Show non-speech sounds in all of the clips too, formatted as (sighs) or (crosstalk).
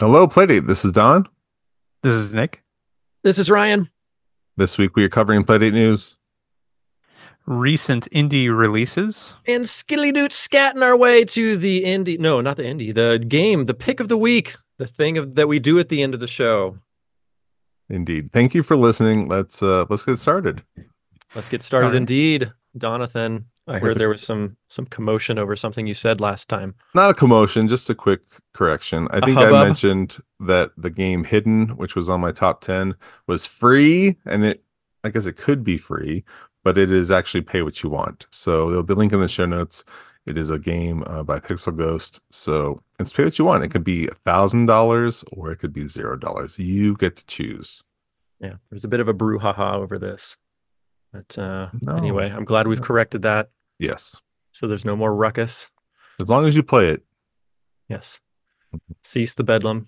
Hello, Playdate. This is Don. This is Nick. This is Ryan. This week we are covering Playdate news. Recent indie releases. And skilly doot scatting our way to the indie. No, not the indie. The game, the pick of the week, the thing of, that we do at the end of the show. Indeed. Thank you for listening. Let's uh let's get started. Let's get started. Alright. Indeed, Donathan. I heard there was some some commotion over something you said last time. Not a commotion, just a quick correction. I A think I mentioned that the game Hidden, which was on my top 10, was free and it I guess it could be free, but it is actually pay what you want. So there'll be a link in the show notes. It is a game uh, by Pixel Ghost. So it's pay what you want. It could be a thousand dollars or it could be zero dollars. You get to choose. Yeah, there's a bit of a brouhaha over this. But uh, No. anyway, I'm glad we've corrected that, Yes. so there's no more ruckus. As long as you play it. Yes. Cease the bedlam.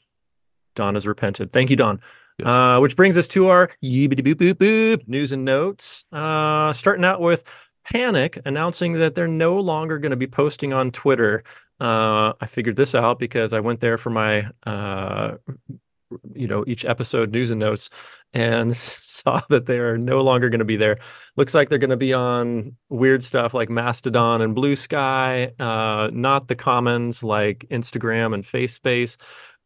Don has repented. Thank you, Don. Yes. Uh, which brings us to our yeebity boop boop boop news and notes. Uh, starting out with Panic announcing that they're no longer going to be posting on Twitter. Uh, I figured this out because I went there for my, uh, you know, each episode news and notes and (laughs) saw that they are no longer going to be there. Looks like they're going to be on weird stuff like Mastodon and Blue Sky, uh, not the commons like Instagram and FaceSpace.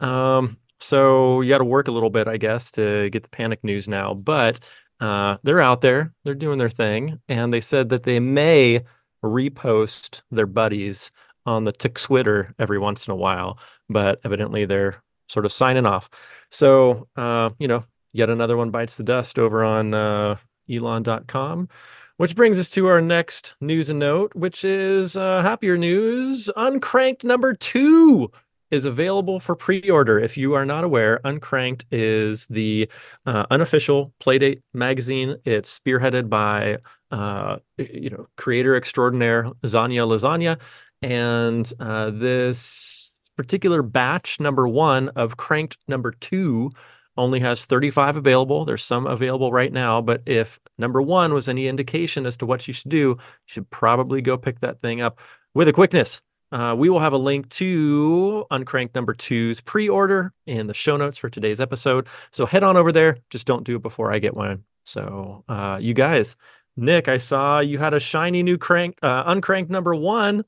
Um, so you got to work a little bit, I guess, to get the panic news now. But uh, they're out there, they're doing their thing, and they said that they may repost their buddies on the Twitter every once in a while. But evidently, they're sort of signing off. So uh, you know, yet another one bites the dust over on uh, Elon.com. Which brings us to our next news and note, which is uh, happier news. Uncrank'd number two is available for pre-order. If you are not aware, Uncrank'd is the uh, unofficial Playdate magazine. It's spearheaded by uh, you know creator extraordinaire Xania Lasagna, and uh, this particular batch number one of Cranked number two only has 35 available. There's some available right now, but if number one was any indication as to what you should do, you should probably go pick that thing up with a quickness. Uh, we will have a link to Uncrank'd number two's pre-order in the show notes for today's episode. So head on over there. Just don't do it before I get one. So uh, you guys, Nick, I saw you had a shiny new crank, uh, Uncrank'd number one.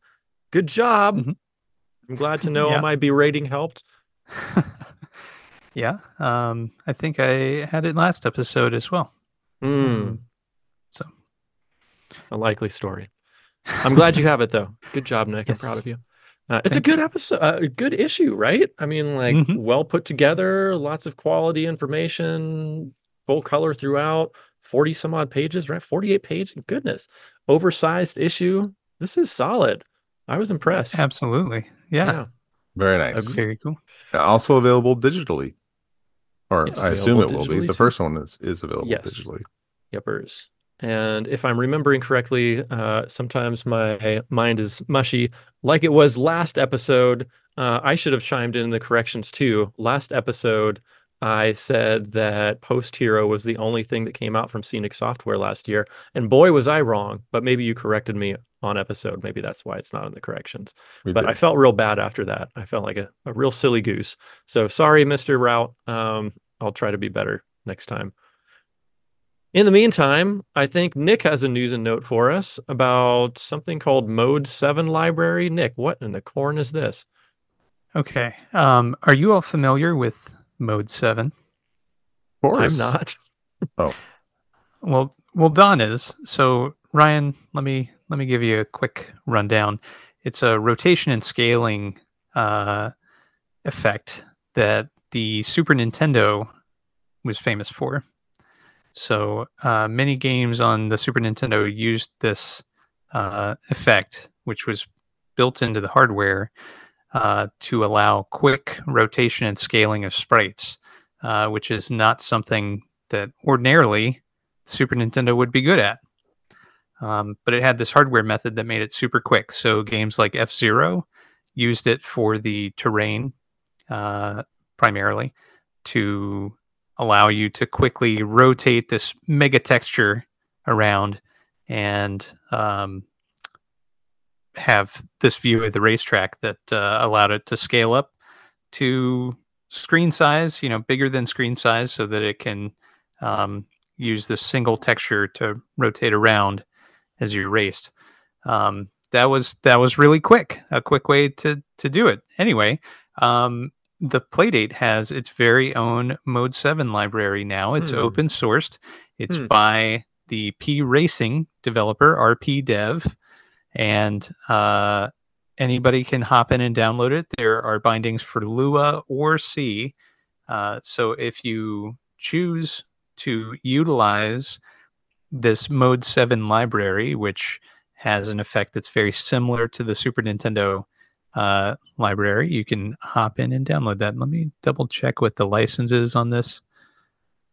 Good job. Mhm. I'm glad to know Yeah. all my berating helped. (laughs) yeah. Um, I think I had it last episode as well. Mm, So a likely story. I'm glad you have it though. Good job, Nick. Yes. I'm proud of you. Uh, it's Thank a good episode, uh, a good issue, right? I mean, like Mhm. well put together, lots of quality information, full color throughout, 40 some odd pages, right? 48 pages. Goodness. Oversized issue. This is solid. I was impressed. absolutely. Yeah. Yeah. Very nice. Very cool. Also available digitally. Or Yes. I assume it will be. digitally The first one is, is available Yes. digitally. Yepers. And if I'm remembering correctly, uh, sometimes my mind is mushy. Like it was last episode, uh, I should have chimed in the corrections too. Last episode, I said that Post Hero was the only thing that came out from Scenic Software last year. And boy, was I wrong. But maybe you corrected me on episode. Maybe that's why it's not in the corrections. We but did. I felt real bad after that. I felt like a, a real silly goose. So sorry, Mr. Route. Um, I'll try to be better next time. In the meantime, I think Nick has a news and note for us about something called Mode 7 Library. Nick, what in the corn is this? Okay. Um, are you all familiar with Mode 7? of course. I'm not. (laughs) Oh. Well, well, Don is. So, Ryan, let me let me give you a quick rundown. It's a rotation and scaling uh, effect that the Super Nintendo was famous for. So, uh, many games on the Super Nintendo used this uh, effect, which was built into the hardware uh, to allow quick rotation and scaling of sprites, uh, which is not something that ordinarily Super Nintendo would be good at. Um, but it had this hardware method that made it super quick. So games like F Zero used it for the terrain uh, primarily to allow you to quickly rotate this mega texture around and um, have this view of the racetrack that uh, allowed it to scale up to screen size, you know, bigger than screen size, so that it can um, use this single texture to rotate around as you raced. Um, that was that was really quick, a quick way to to do it. Anyway, um, the Playdate has its very own Mode Seven library now. It's Hmm. open sourced. It's Hmm. by the P Racing developer RP Dev, and uh, anybody can hop in and download it. There are bindings for Lua or C. Uh, so if you choose to utilize this Mode 7 library, which has an effect that's very similar to the Super Nintendo uh, library, you can hop in and download that. Let me double check what the license is on this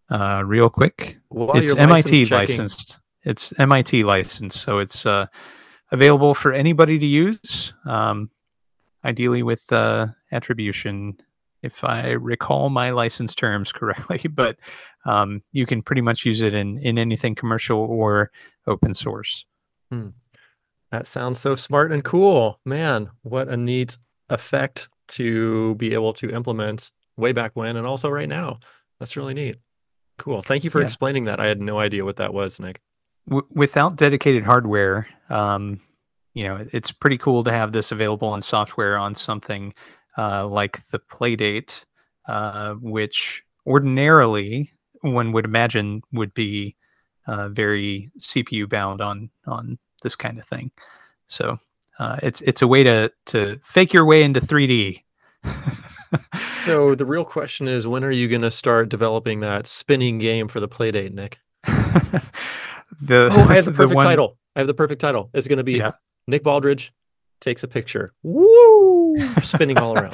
uh, real quick While it's MIT checking- licensed. It's MIT licensed, so it's uh, available for anybody to use. Um, ideally with uh, attribution, if I recall my license terms (laughs) correctly. But um, you can pretty much use it in in anything commercial or open source. That sounds so smart and cool. Man, what a neat effect to be able to implement way back when and also right now. That's really neat. Cool. Thank you for Yeah. explaining that. I had no idea what that was, Nick. W- without dedicated hardware, um, you know, it's pretty cool to have this available in software on something uh, like the Playdate, uh, which ordinarily one would imagine would be uh, very CPU bound on on this kind of thing. So uh, it's it's a way to to fake your way into 3D. (laughs) So the real question is when are you going to start developing that spinning game for the Playdate, Nick? (laughs) the Oh, I have the (laughs) perfect one- title. I have the perfect title. It's going to be Yeah. Nick Baldridge takes a picture. Woo! (laughs) Spinning all around.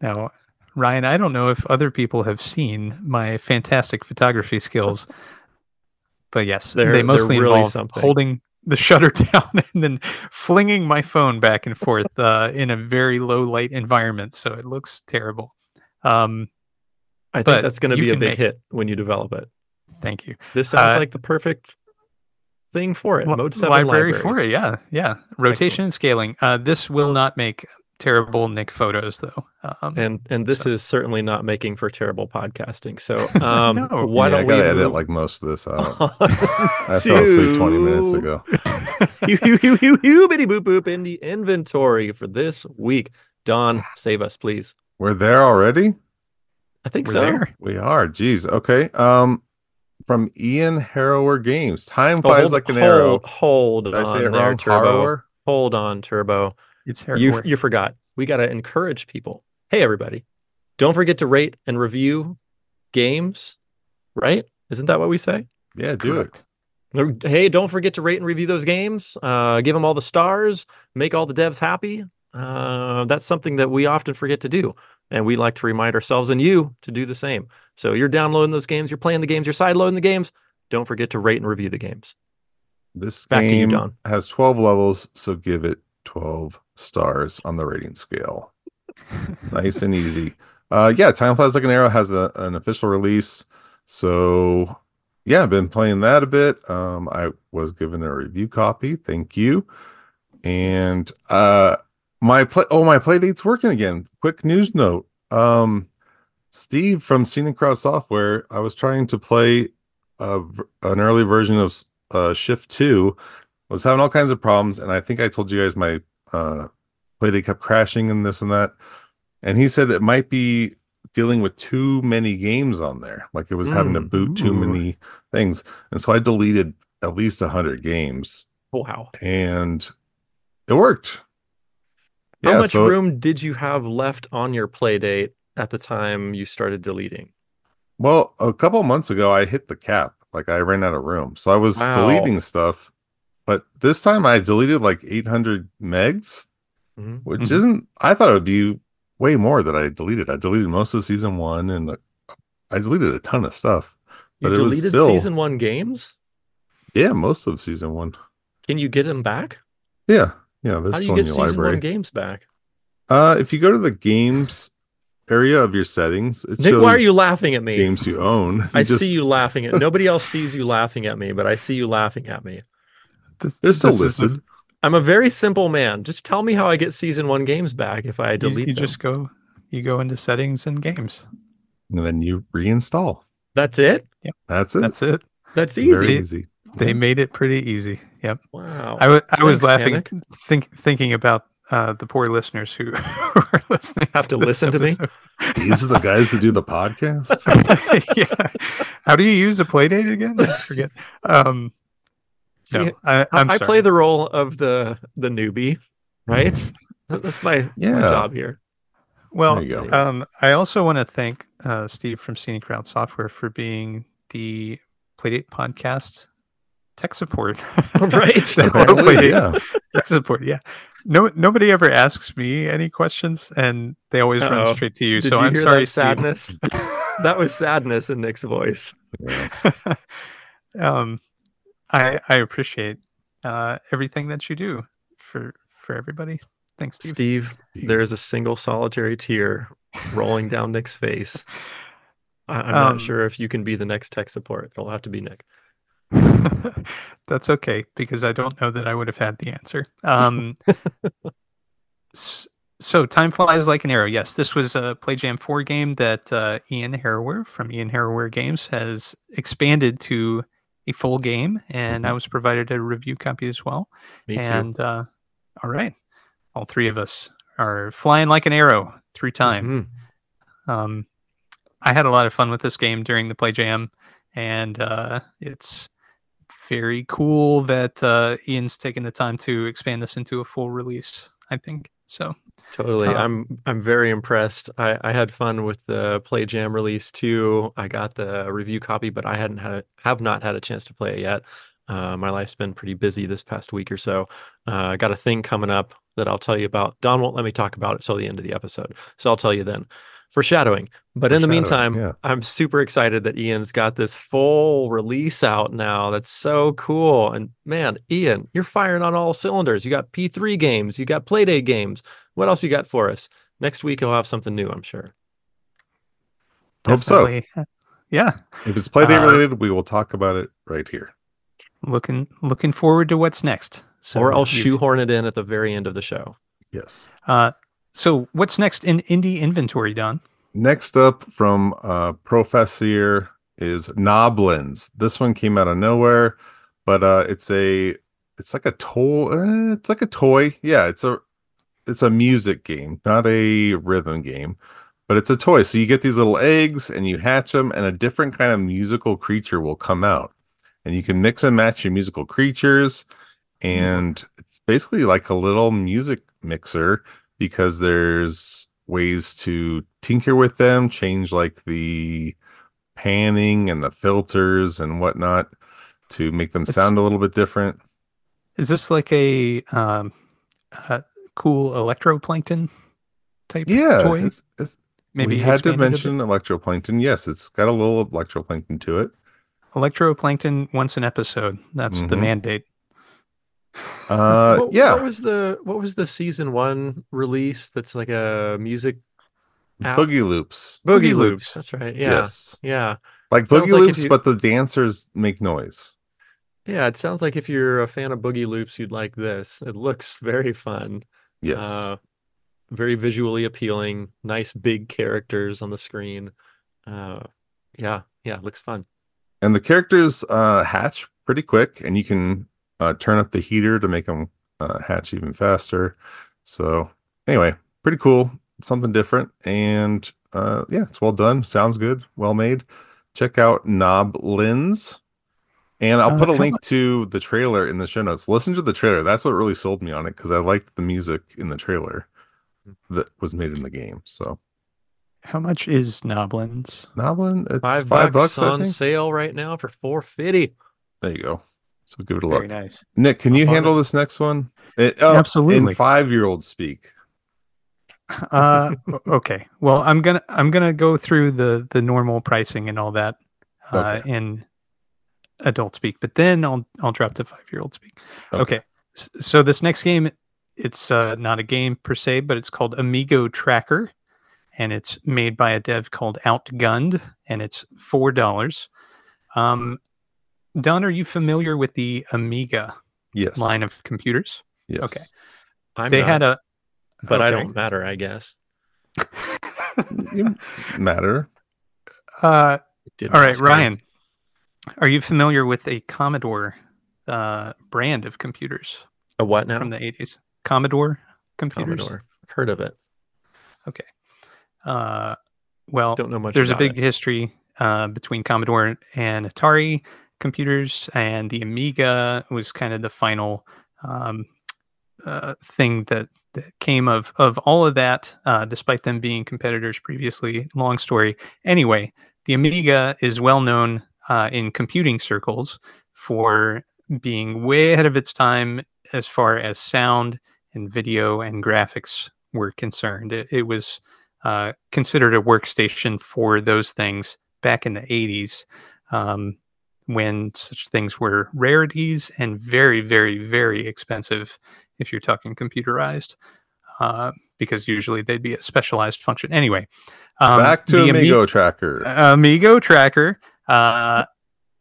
Now, Ryan, I don't know if other people have seen my fantastic photography skills, but yes, They're- they mostly really involve something. holding the (laughs) shutter down and then flinging my phone back and forth uh, in a very low light environment, so it looks terrible. Um, I think that's going to be a big hit when you develop it. thank you. This sounds Uh, like the perfect thing for it. Li- Mode 7 library, library. for it, yeah, yeah. Rotation and scaling. Uh, this will not make terrible Nick photos, though. Um, And and this is certainly not making for terrible podcasting. So (laughs) um No. why yeah, don't we gotta edit move like most of this out. on (laughs) I fell asleep 20 minutes ago. Hoo, hoo, hoo, hoo, hoo, bitty boop boop in the inventory for this week. Don, save us, please. We're there already? I think we're so. there. We are. Jeez. Okay. Um, from Ian Harrower Games. Time Oh, flies hold, like an hold, arrow. Hold Did I on say it there, wrong? Turbo. Harrower? Hold on, Turbo. It's You you forgot. We got to encourage people. Hey, everybody! Don't forget to rate and review games. Right? Isn't that what we say? Yeah, do it. Hey, don't forget to rate and review those games. Uh, give them all the stars. Make all the devs happy. Uh, that's something that we often forget to do, and we like to remind ourselves and you to do the same. So you're downloading those games, you're playing the games, you're sideloading the games. Don't forget to rate and review the games. This Back to you, game has 12 levels, so give it 12 stars on the rating scale. (laughs) nice and easy. Uh, yeah, Time Flies Like an Arrow has a, an official release. So, yeah, I've been playing that a bit. Um, I was given a review copy. Thank you. And uh, my play, oh, my play date's working again. Quick news note. Um, Steve from Scenic Route Software, I was trying to play a, an early version of uh, Shift 2, was having all kinds of problems. And I think I told you guys my uh, playdate kept crashing and this and that. And he said it might be dealing with too many games on there. Like it was having to Mm, boot too ooh. many things. And so I deleted at least 100 games Wow. and it worked. How Yeah, much so- room did you have left on your play date at the time you started deleting? Well, a couple of months ago, I hit the cap. Like I ran out of room. So I was Wow. deleting stuff. But this time I deleted like 800 megs, Mhm. which Mhm. isn't, I thought it would be way more that I deleted. I deleted most of season one and uh, I deleted a ton of stuff. You But it was deleted still- season one games? Yeah, most of season one. Can you get them back? Yeah. Yeah. They're How do still you in get your season one games back? Uh, if you go to the games area of your settings, it Nick, why are you laughing at me? games you own. You I just- see you laughing at (laughs) nobody else sees you laughing at me, but I see you laughing at me. This- They're still this is the- listed. I'm a very simple man. Just tell me how I get season one games back if I delete you them. just go you go into settings and games. And then you reinstall. That's it. Yep. That's it. That's it. That's easy. Very easy. easy. They Yeah. med it pretty easy. Yep. Wow. I wa- was laughing, think, thinking about uh, the poor listeners who (laughs) are listening. Have to this listen to me? (laughs) These are the guys that do the podcast. (laughs) yeah. How do you use a play date again? I forget. Um, See, no, I, I, I'm I sorry. play the role of the the newbie, right? That's my, my Yeah. job here. Well, There you go. um, I also want to thank uh, Steve from Scenic Route Software for being the Playdate podcast tech support. Right. The Playdate yeah. tech support. Yeah. No, nobody ever asks me any questions, and they always Uh-oh. run straight to you. Did so you I'm hear sorry, that sadness? (laughs) that was sadness in Nick's voice. Yeah. (laughs) um, I I appreciate uh, everything that you do for for everybody. Thanks, Steve. Steve, there is a single solitary tear rolling down Nick's face. I, I'm Um, not sure if you can be the next tech support. It'll have to be Nick. (laughs) That's okay because I don't know that I would have had the answer. (laughs) Um, so time flies like an arrow. Yes, this was a Play Jam 4 game that uh, Ian Harrower from Ian Harrower Games has expanded to a full game, and I was provided a review copy as well. Me too. and uh, all right, all three of us are flying like an arrow through time. Mhm. Um, I had a lot of fun with this game during the play jam, and uh, it's very cool that uh, Ian's taken the time to expand this into a full release. I think so. Totally. Uh, I'm I'm very impressed. I, I had fun with the Play Jam release too. I got the review copy, but I hadn't had a, have not had a chance to play it yet. Uh, my life's been pretty busy this past week or so. Uh, I got a thing coming up that I'll tell you about. Don won't let me talk about it till the end of the episode, so I'll tell you then. Foreshadowing. But in the meantime, yeah. I'm super excited that Ian's got this full release out now. That's so cool. And man, Ian, you're firing on all cylinders. You got P3 games, you got Playdate games. What else you got for us? Next week he'll have something new, I'm sure. Hope so. Yeah, If it's Playdate Uh, related, we will talk about it right here. looking looking forward to what's next. So or I'll you've- shoehorn it in at the very end of the show. Yes. Uh, so what's next in indie inventory, Don? Next up from uh Professir is Knoblins. This one came out of nowhere, but uh it's a it's like a toy uh, it's like a toy. Yeah, it's a it's a music game, not a rhythm game, but it's a toy. So you get these little eggs and you hatch them and a different kind of musical creature will come out. And you can mix and match your musical creatures and it's basically like a little music mixer because there's ways to tinker with them, change like the panning and the filters and whatnot to make them It's- sound a little bit different. Is this like a um, uh, cool electroplankton type Yeah, toy? it's, it's, Maybe we had to a mention electroplankton. Yes, it's got a little electroplankton to it. electroplankton once an episode. That's the Mhm. mandate. Uh, what, yeah, What was the what was the season one release that's like a music app? boogie loops. Boogie, Boogie Loops. Loops. That's right. Yeah. Yes, Yeah. like Sounds boogie like loops, you- but the dancers make noise. Yeah. It sounds like if you're a fan of Boogie Loops, you'd like this. It looks (laughs) very fun. Yes, Uh, very visually appealing. Nice big characters on the screen. Uh, yeah, yeah, looks fun. and the characters uh hatch pretty quick, and you can uh turn up the heater to make them uh, hatch even faster. So anyway, pretty cool. Something different, and uh yeah, it's well done. Sounds good. Well made. Check out Knoblins. And I'll Uh, put a link to the trailer in the show notes. Listen to the trailer. That's what really sold me on it because I liked the music in the trailer that was made in the game. So How much is Knoblins? Knoblin, it's Five, five, bucks, bucks, I on think. sale right now for four fifty. There you go. So give it a Very look. nice. Nick, can I'll you handle it. this next one? It, oh, Absolutely. In five-year-old speak. (laughs) Uh, okay. Well, I'm gonna I'm gonna go through the the normal pricing and all that uh, Okay. in adult speak, but then I'll I'll drop to five year old speak. Okay. Okay. So this next game, it's uh, not a game per se, but it's called Amigo Tracker, and it's made by a dev called Outgunned, and it's four dollars. Um, Don, are you familiar with the Amiga Yes. line of computers? Yes. okay. I'm they not, had a but I don't matter, I guess. You matter. Uh, all right, ask. Ryan. Are you familiar with a Commodore uh, brand of computers A what now? from the 80s? Commodore computers. Commodore. I've heard of it. Okay. Uh, well, Don't know much. there's a big it. history uh, between Commodore and Atari computers, and the Amiga was kind of the final um, uh, thing that, that came of of all of that. Uh, despite them being competitors previously, long story. Anyway, the Amiga is well known uh, in computing circles for being way ahead of its time as far as sound and video and graphics were concerned. It, it was uh, considered a workstation for those things back in the 80s um, when such things were rarities and very, very, very expensive if you're talking computerized, uh, because usually they'd be a specialized function. Anyway, um, Back to the Ami- Amigo Tracker. Amigo Tracker uh,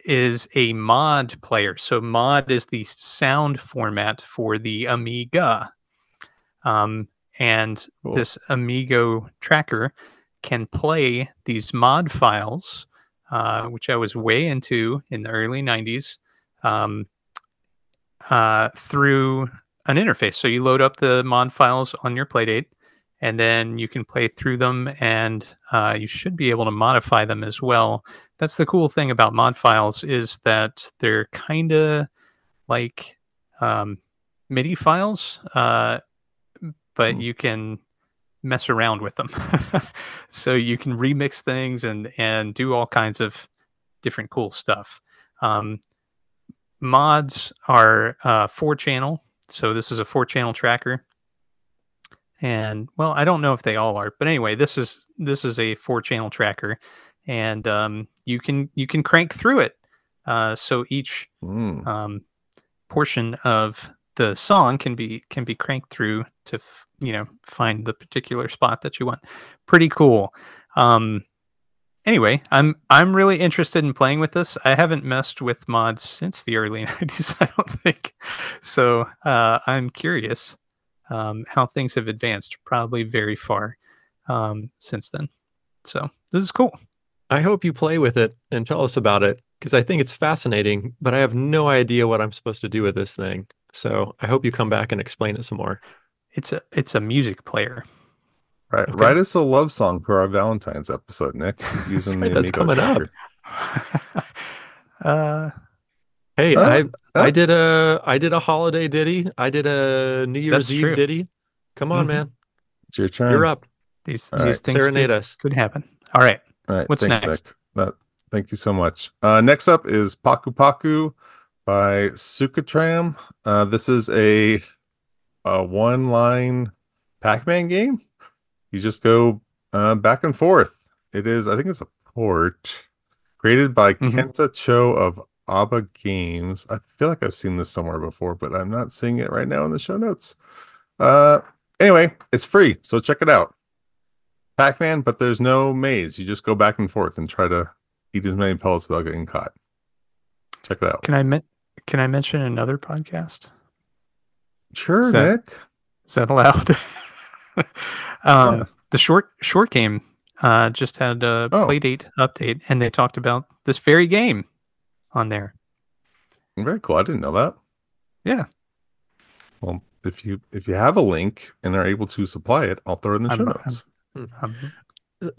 is a mod player. So mod is the sound format for the Amiga. Um, and Cool. this Amigo tracker can play these mod files, uh, which I was way into in the early 90s, um, uh, through an interface. So you load up the mod files on your Playdate, and then you can play through them, and uh, you should be able to modify them as well. That's the cool thing about mod files is that they're kind of like um, MIDI files, uh, but Hmm. you can mess around with them. (laughs) so you can remix things and and do all kinds of different cool stuff. Um, mods are uh, four channel, so this is a four channel tracker. And well, I don't know if they all are, but anyway, this is this is a four channel tracker, and um, you can you can crank through it. Uh, so each Mm. um, portion of the song can be can be cranked through to f- you know find the particular spot that you want. Pretty cool. Um, anyway, I'm I'm really interested in playing with this. I haven't messed with mods since the early (laughs) 90s, I don't think. So uh, I'm curious um, how things have advanced. Probably very far um, since then. So this is cool. I hope you play with it and tell us about it because I think it's fascinating, but I have no idea what I'm supposed to do with this thing. So I hope you come back and explain it some more. It's a it's a music player. Right. Okay. Write us a love song for our Valentine's episode, Nick, using right, the that's Amigo coming up. (laughs) Uh, Hey, Uh, I I uh. did a I did a holiday ditty. I did a New Year's Eve true. ditty. Come on, Mhm. man. It's your turn. You're up. these All these right, things Serenade could, us. could happen. All right. All right. What's thanks, next? Nick. That, thank you so much. Uh, next up is Paku Paku by sucitram. Uh, this is a, a one line Pac Man game. You just go uh, back and forth. It is, I think it's a port created by Mhm. Kenta Cho of ABA Games. I feel like I've seen this somewhere before, but I'm not seeing it right now in the show notes. Uh, anyway, it's free, so check it out. Pac-Man, but there's no maze. You just go back and forth and try to eat as many pellets without getting caught. Check it out. Can I can I mention another podcast? Sure, Is that- Nick. Is that allowed? (laughs) um, Yeah. The short short game uh, just had a Oh. playdate update, and they talked about this very game on there. Very cool. I didn't know that. Yeah. Well, if you if you have a link and are able to supply it, I'll throw it in the I'm- show I'm- notes. Um, Cranking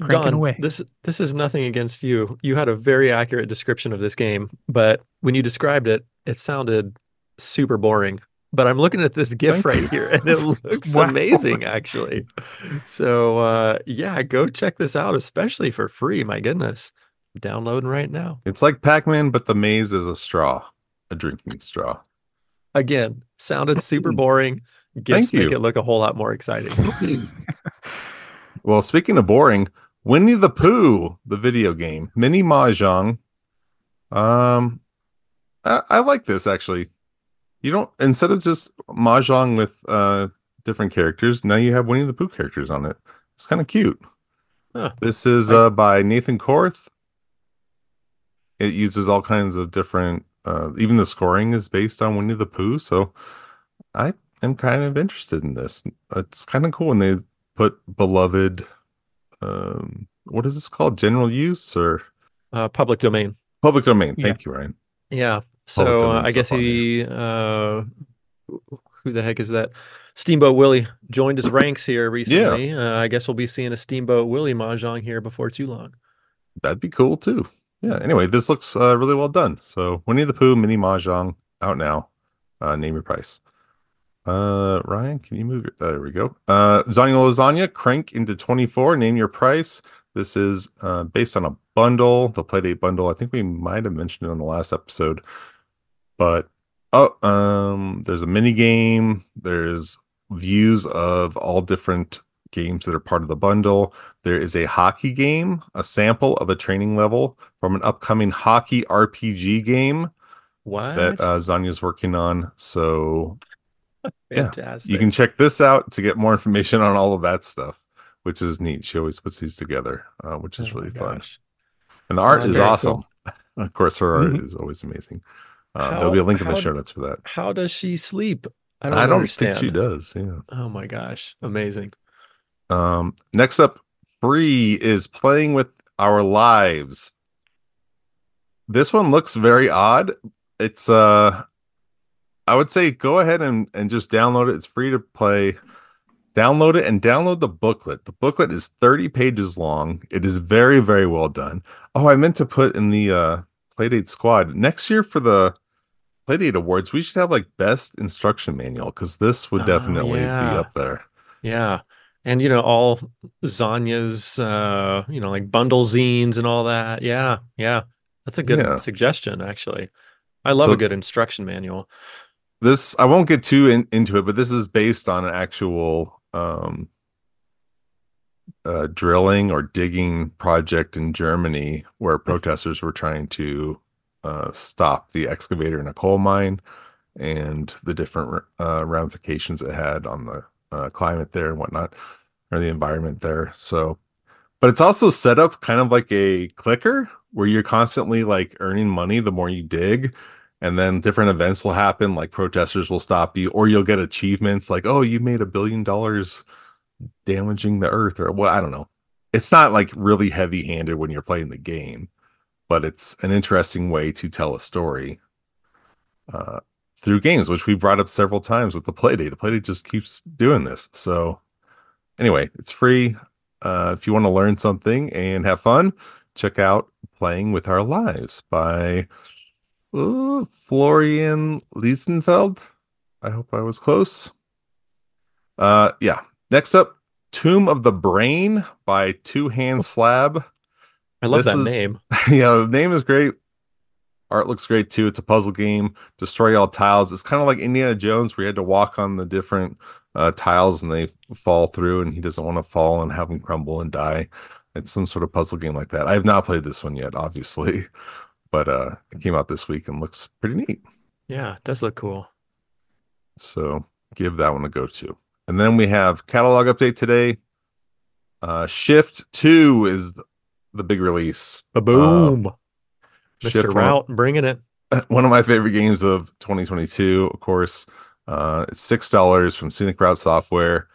Don, away. this this is nothing against you. You had a very accurate description of this game, but when you described it, it sounded super boring. But I'm looking at this GIF right here, and it (laughs) looks Wow. amazing, actually. So uh, yeah, go check this out, especially for free. My goodness, I'm downloading right now. It's like Pac-Man, but the maze is a straw, a drinking straw. Again, sounded super (laughs) boring. GIFs Thank make you. it look a whole lot more exciting. (laughs) Well, speaking of boring, Winnie the Pooh, the video game, mini mahjong. Um, I, I like this actually. You don't instead of just mahjong with uh different characters, now you have Winnie the Pooh characters on it. It's kind of cute. Huh. This is uh by Nathan Korth. It uses all kinds of different. Uh, even the scoring is based on Winnie the Pooh, so I am kind of interested in this. It's kind of cool when they put beloved um, what is this called? General use or Uh, public domain. public domain? Yeah. Thank you, Ryan. Yeah. So uh, I guess he, uh, who the heck is that? Steamboat Willie joined his ranks here recently. Uh, I guess we'll be seeing a Steamboat Willie mahjong here before too long. That'd be cool too. Yeah. Anyway, this looks uh, really well done. So Winnie the Pooh mini mahjong out now. Uh, name your price. Uh, Ryan, can you move? Your, there we go. Uh, Xania Lasagna crank into 24. Name your price. This is uh, based on a bundle, the Playdate bundle. I think we might have mentioned it on the last episode, but oh, um, there's a mini game. There's views of all different games that are part of the bundle. There is a hockey game, a sample of a training level from an upcoming hockey RPG game What? that uh, Xania's working on. So (laughs) yeah, Fantastic. you can check this out to get more information on all of that stuff, which is neat. She always puts these together, uh, which is Oh really fun. And the art is awesome. (laughs) of course, her art Mhm. is always amazing. Uh, there'll be a How- link in the how- show notes for that. How does she sleep? I don't, I don't understand. think she does. Yeah. Oh my gosh. Amazing. Um, next up, free is playing with our lives. This one looks very odd. It's uh I would say go ahead and, and just download it. It's free to play. Download it and download the booklet. The booklet is 30 pages long. It is very, very well done. Oh, I meant to put in the uh Playdate squad. Next year for the Playdate Awards, we should have like best instruction manual because this would Oh, definitely be yeah. up there. Yeah. And you know, all Xania's uh, you know, like bundle zines and all that. Yeah, yeah. That's a good Yeah. suggestion, actually. I love So- a good instruction manual. This i won't get too in, into it but this is based on an actual um uh drilling or digging project in germany where protesters were trying to uh stop the excavator in a coal mine and the different uh ramifications it had on the uh, climate there and whatnot or the environment there. So but it's also set up kind of like a clicker where you're constantly like earning money the more you dig and then different events will happen like protesters will stop you or you'll get achievements like oh you made a billion dollars damaging the earth or well i don't know. It's not like really heavy handed when you're playing the game but it's an interesting way to tell a story uh, through games which we brought up several times with the playdate the playdate just keeps doing this. So anyway it's free uh, if you want to learn something and have fun check out playing with our lives by uh, Florian Liesenfeld. I hope I was close. Uh, yeah. Next up, Tomb of the Brain by Two Hand Slab. I love This that is- name. (laughs) yeah, the name is great. Art looks great too. It's a puzzle game. Destroy all tiles. It's kind of like Indiana Jones, where you had to walk on the different uh, tiles and they fall through, and he doesn't want to fall and have them crumble and die. It's some sort of puzzle game like that. I have not played this one yet, obviously, (laughs) but uh, it came out this week and looks pretty neat. Yeah, it does look cool. So give that one a go to. And then we have catalog update today. Uh, Shift Two is the big release. Ba-boom. Mr. Shift one- Route bringing it. (laughs) one of my favorite games of 2022 of course uh it's six dollars from scenic route software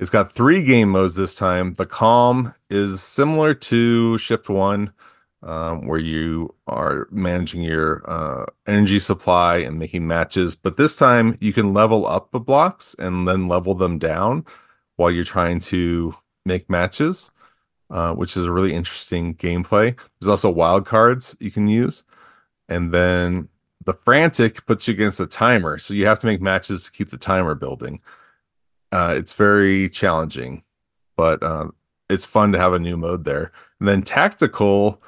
it's got three game modes this time the calm is similar to shift one um, where you are managing your uh, energy supply and making matches but this time you can level up the blocks and then level them down while you're trying to make matches uh, which is a really interesting gameplay. There's also wild cards you can use and then the frantic puts you against a timer so you have to make matches to keep the timer building. Uh, it's very challenging but uh, it's fun to have a new mode there. And then tactical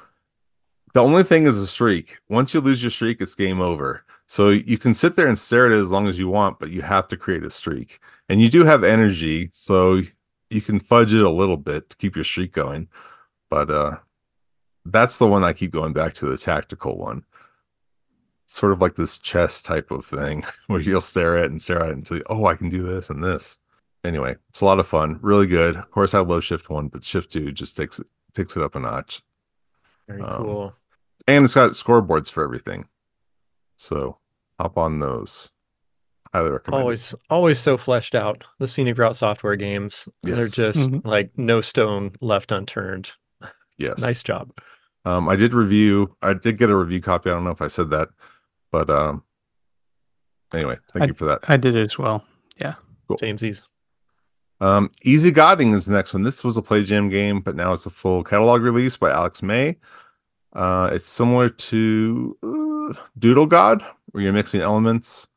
the only thing is a streak once you lose your streak it's game over so you can sit there and stare at it as long as you want but you have to create a streak and you do have energy so you can fudge it a little bit to keep your streak going but uh that's the one i keep going back to the tactical one sort of like this chess type of thing (laughs) where you'll stare at it and stare at it and say, oh, I can do this and this. Anyway, it's a lot of fun, really good. Of course, I love Shift One, but Shift Two just takes it takes it up a notch. Very Um, cool. And it's got scoreboards for everything. So hop on those. Highly recommend. it. Always, always so fleshed out. The Scenic Route software games. They're Yes. just Mhm. like no stone left unturned. Yes. Nice job. Um, I did review. I did get a review copy. I don't know if I said that, but um, anyway, thank I- you for that. I did it as well. Yeah. Cool. Samesies. Um, Easy Godding is the next one. This was a Play Jam game, but now it's a full catalog release by Alex May. Uh, it's similar to uh, Doodle God, where you're mixing elements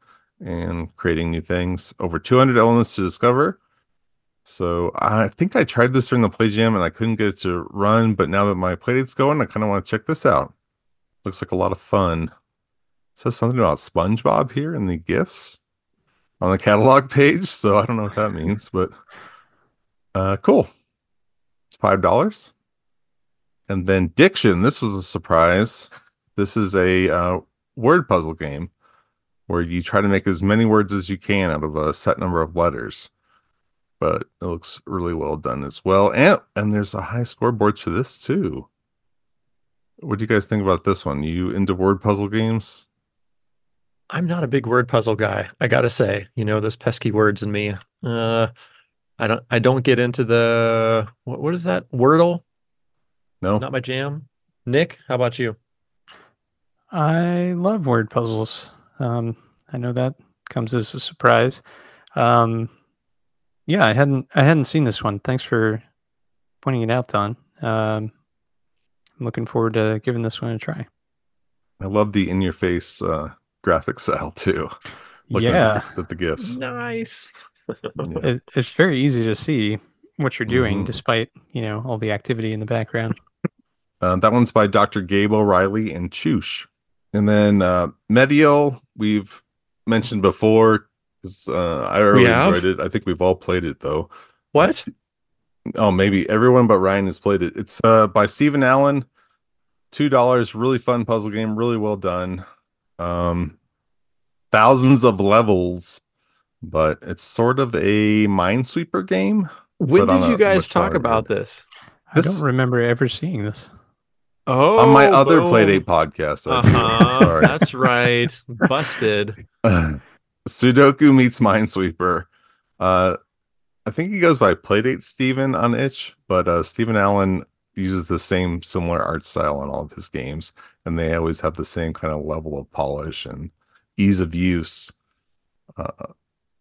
and creating new things. Over 200 elements to discover. So I think I tried this during the Play Jam and I couldn't get it to run, but now that my playdate's going, I kind of want to check this out. Looks like a lot of fun. It says something about SpongeBob here in the gifts on the catalog page, so I don't know what that means, but uh cool. Five dollars. And then Diction, this was a surprise. This is a uh, word puzzle game where you try to make as many words as you can out of a set number of letters. But it looks really well done as well. And and there's a high scoreboard for this too. What do you guys think about this one? You into word puzzle games? I'm not a big word puzzle guy. I gotta say, you know, those pesky words in me. Uh, I don't. I don't get into the what. What is that? Wordle. No. Not my jam. Nick, how about you? I love word puzzles. Um, I know that comes as a surprise. Um, yeah, I hadn't I hadn't seen this one. Thanks for pointing it out, Don. Um, I'm looking forward to giving this one a try. I love the in your face uh graphic style too. Looking yeah, at the, at the gifts. Nice. Yeah. it, it's very easy to see what you're doing, Mhm. despite you know all the activity in the background. Uh, that one's by Dr. Gabe O'Reilly and Choosh. And then uh, Medial, we've mentioned before. 'cause, Uh, I really enjoyed it. I think we've all played it though. What? Oh, maybe everyone but Ryan has played it. It's uh, by Stephen Allen. Two dollars. Really fun puzzle game. Really well done. Um, thousands of levels, but it's sort of a Minesweeper game. When did you guys talk about board. this? I This- don't remember ever seeing this. Oh, on my other boom. Playdate podcast. Uh-huh. (laughs) Sorry. That's right. Busted. (laughs) Sudoku meets Minesweeper. Uh, I think he goes by Playdate Steven on itch, but uh, Stephen Allen uses the same similar art style on all of his games, and they always have the same kind of level of polish and ease of use. Uh,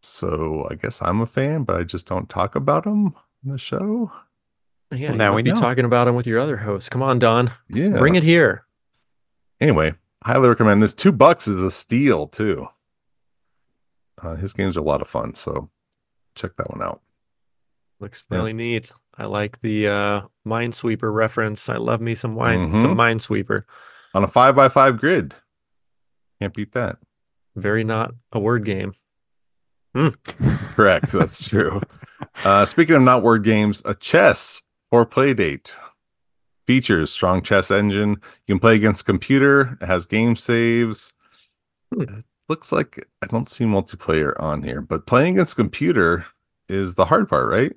so I guess I'm a fan, but I just don't talk about them on the show. Yeah, Well, now must we be know. talking about him with your other hosts. Come on, Don. Yeah. Bring it here. Anyway, highly recommend this. Two bucks is a steal too. Uh, his games are a lot of fun, so check that one out. Looks Yeah. really neat. I like the uh Minesweeper reference. I love me some wine, some Mhm. Minesweeper. On a five by five grid. Can't beat that. Very not a word game. (laughs) Correct. That's true. Uh, speaking of not word games, a chess or play date features strong chess engine. You can play against computer. It has game saves. Hmm. It looks like I don't see multiplayer on here, but playing against computer is the hard part, right?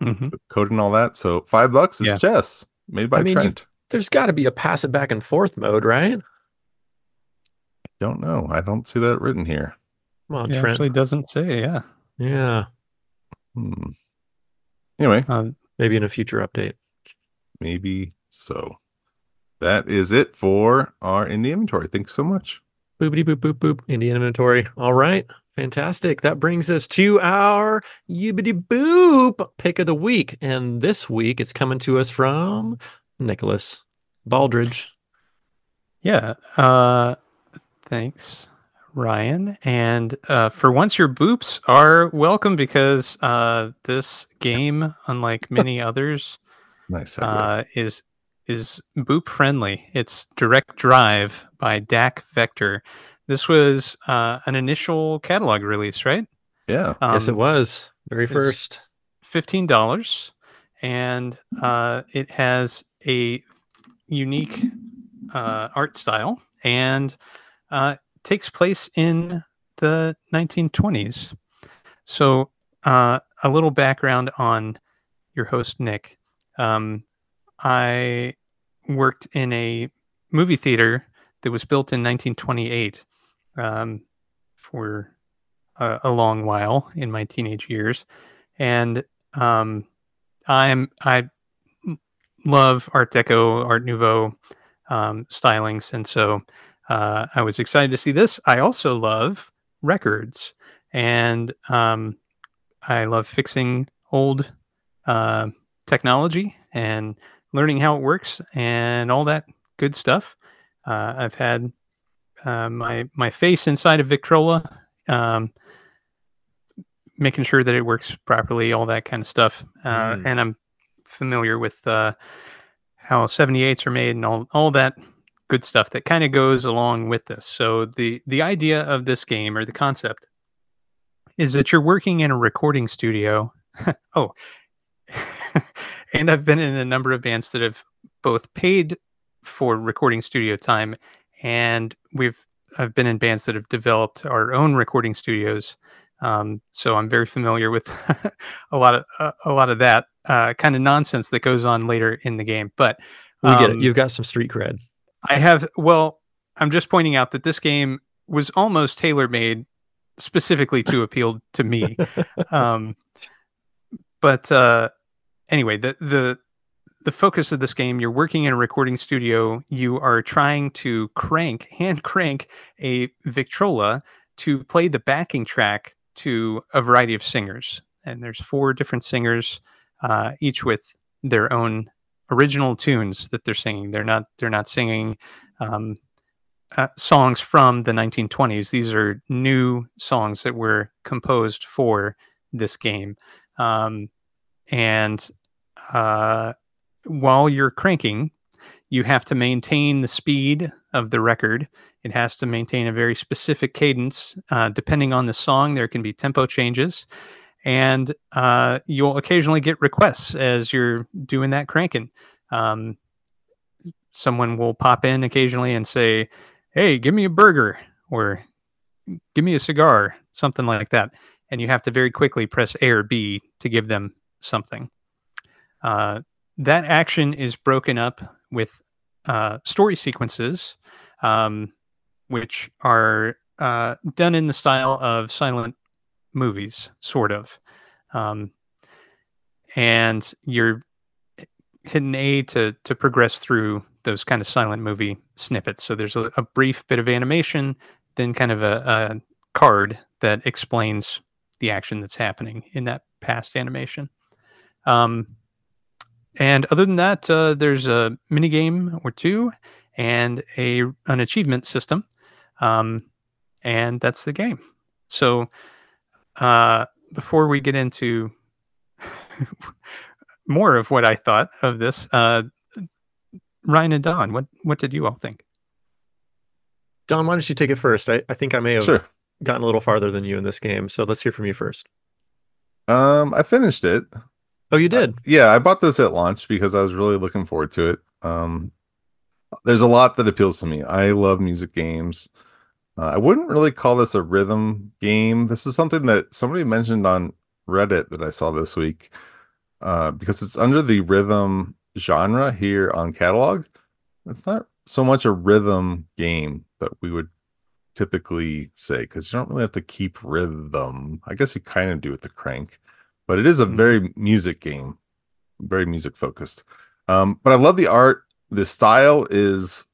hmm Code and all that. So five bucks is Yeah. chess made by I mean, you- Trent. There's got to be a pass it back and forth mode, right? I Don't know. I don't see that written here. Come on, It Trent. actually doesn't say. Yeah. Yeah, Hmm. Anyway, Um, maybe in a future update. maybe so. That is it for our indie inventory. Thanks so much. Boopity boop boop boop. Indie inventory. All right. Fantastic. That brings us to our yibbity boop pick of the week. And this week it's coming to us from Nicholas Baldridge. Yeah. Uh, thanks, Ryan. And uh, for once, your boops are welcome because uh, this game, unlike many (laughs) others, Nice. uh, is is boop friendly. It's Direct Drive by DAC Vector. This was uh, an initial catalog release, right? yeah. yes, it Um, was. Very first. fifteen dollars, and uh, it has a unique uh, art style and uh, takes place in the 1920s. So, uh, a little background on your host Nick. Um, I worked in a movie theater that was built in 1928. Um, for a, a long while in my teenage years, and um, I'm I love Art Deco, Art Nouveau um, stylings, and so uh, I was excited to see this. I also love records, and um, I love fixing old uh, technology and learning how it works and all that good stuff. Uh, I've had uh, my my face inside of Victrola, um, making sure that it works properly, all that kind of stuff. Uh, Mm. And I'm familiar with uh, how 78s are made and all all that good stuff that kind of goes along with this. So the the idea of this game or the concept is that you're working in a recording studio. (laughs) oh, (laughs) and I've been in a number of bands that have both paid for recording studio time and we've I've been in bands that have developed our own recording studios. Um, so I'm very familiar with (laughs) a lot of uh, a lot of that uh, kind of nonsense that goes on later in the game. But We get it. um, You've got some street cred. I have. Well, I'm just pointing out that this game was almost tailor made specifically to appeal to me. (laughs) um, but uh, anyway, the the the focus of this game, you're working in a recording studio. You are trying to crank, hand crank a Victrola to play the backing track to a variety of singers. And there's four different singers, uh, each with their own original tunes that they're singing. They're not they're not singing um, uh, songs from the 1920s. These are new songs that were composed for this game. Um, and uh, while you're cranking, you have to maintain the speed of the record. It has to maintain a very specific cadence. Uh, depending on the song, there can be tempo changes. And uh, you'll occasionally get requests as you're doing that cranking. Um, someone will pop in occasionally and say, Hey, give me a burger or give me a cigar, something like that. And you have to very quickly press A or B to give them something. Uh, that action is broken up with uh, story sequences, um, which are uh, done in the style of silent movies, sort of. Um, and you're hitting A to to progress through those kind of silent movie snippets. So there's a, a brief bit of animation, then kind of a, a card that explains the action that's happening in that past animation. Um, and other than that, uh, there's a mini game or two and a an achievement system, um, and that's the game. So uh, before we get into (laughs) more of what I thought of this, uh, Ryan and Don, what what did you all think? Don, why don't you take it first? I, I think I may have Sure. gotten a little farther than you in this game. So let's hear from you first. Um, I finished it. Oh, you did? Yeah, I bought this at launch because I was really looking forward to it. Um, there's a lot that appeals to me. I love music games. Uh, I wouldn't really call this a rhythm game. This is something that somebody mentioned on Reddit that I saw this week uh, because it's under the rhythm genre here on catalog. It's not so much a rhythm game that we would typically say because you don't really have to keep rhythm. I guess you kind of do with the crank, but it is a Mhm. very music game, very music focused. Um, but I love the art. The style is,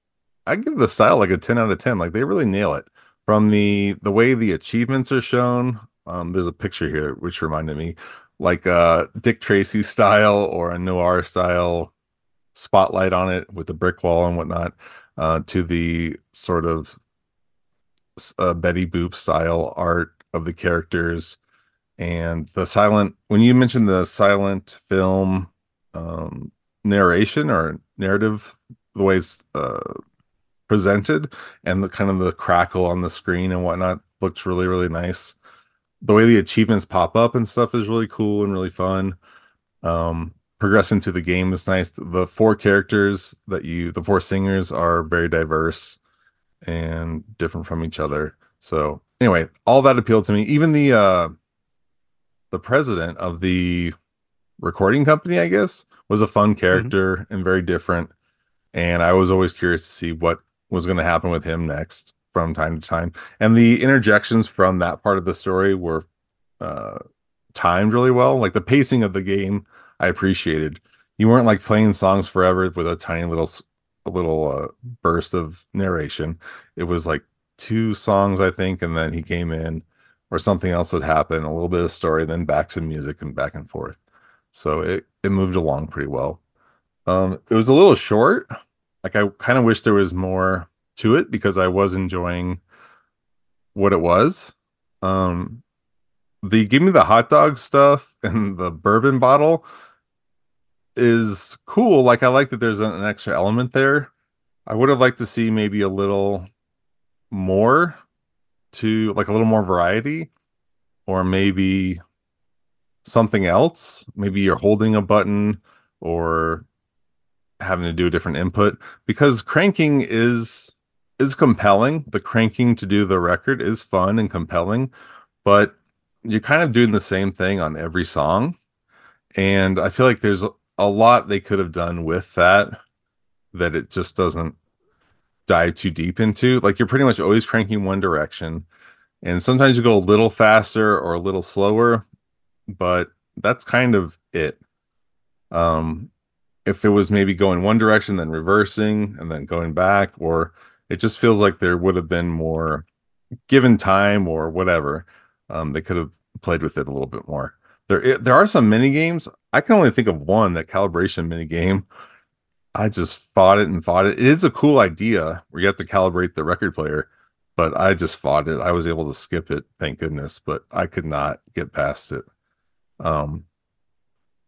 I give the style like a 10 out of 10. Like they really nail it from the the way the achievements are shown. Um, there's a picture here which reminded me like uh Dick Tracy style or a noir style spotlight on it with the brick wall and whatnot uh to the sort of uh, Betty Boop style art of the characters and the silent when you mentioned the silent film um narration or narrative the way uh presented and the kind of the crackle on the screen and whatnot looks really really nice. The way the achievements pop up and stuff is really cool and really fun. Um progressing through the game is nice. The four characters that you the four singers are very diverse and different from each other. So anyway all that appealed to me. Even the uh the president of the recording company i guess was a fun character and very different. And i was always curious to see what was going to happen with him next from time to time, and the interjections from that part of the story were uh, timed really well. Like the pacing of the game, I appreciated. You weren't like playing songs forever with a tiny little a little uh, burst of narration. It was like two songs, I think, and then he came in, or something else would happen, a little bit of story, then back to music and back and forth. So it it moved along pretty well. Um, it was a little short. Like I kind of wish there was more to it because I was enjoying what it was. Um, the give me the hot dog stuff and the bourbon bottle is cool. Like I like that there's an, extra element there. I would have liked to see maybe a little more to like a little more variety or maybe something else. Maybe you're holding a button or having to do a different input because cranking is is compelling. The cranking to do the record is fun and compelling, but you're kind of doing the same thing on every song. And I feel like there's a lot they could have done with that that it just doesn't dive too deep into. Like you're pretty much always cranking one direction. And sometimes you go a little faster or a little slower, but that's kind of it. Um if it was maybe going one direction then reversing and then going back or it just feels like there would have been more given time or whatever um, they could have played with it a little bit more. There there are some mini games. I can only think of one that calibration mini game. I just fought it and fought it. It is a cool idea where you have to calibrate the record player but i just fought it. I was able to skip it thank goodness but i could not get past it. Um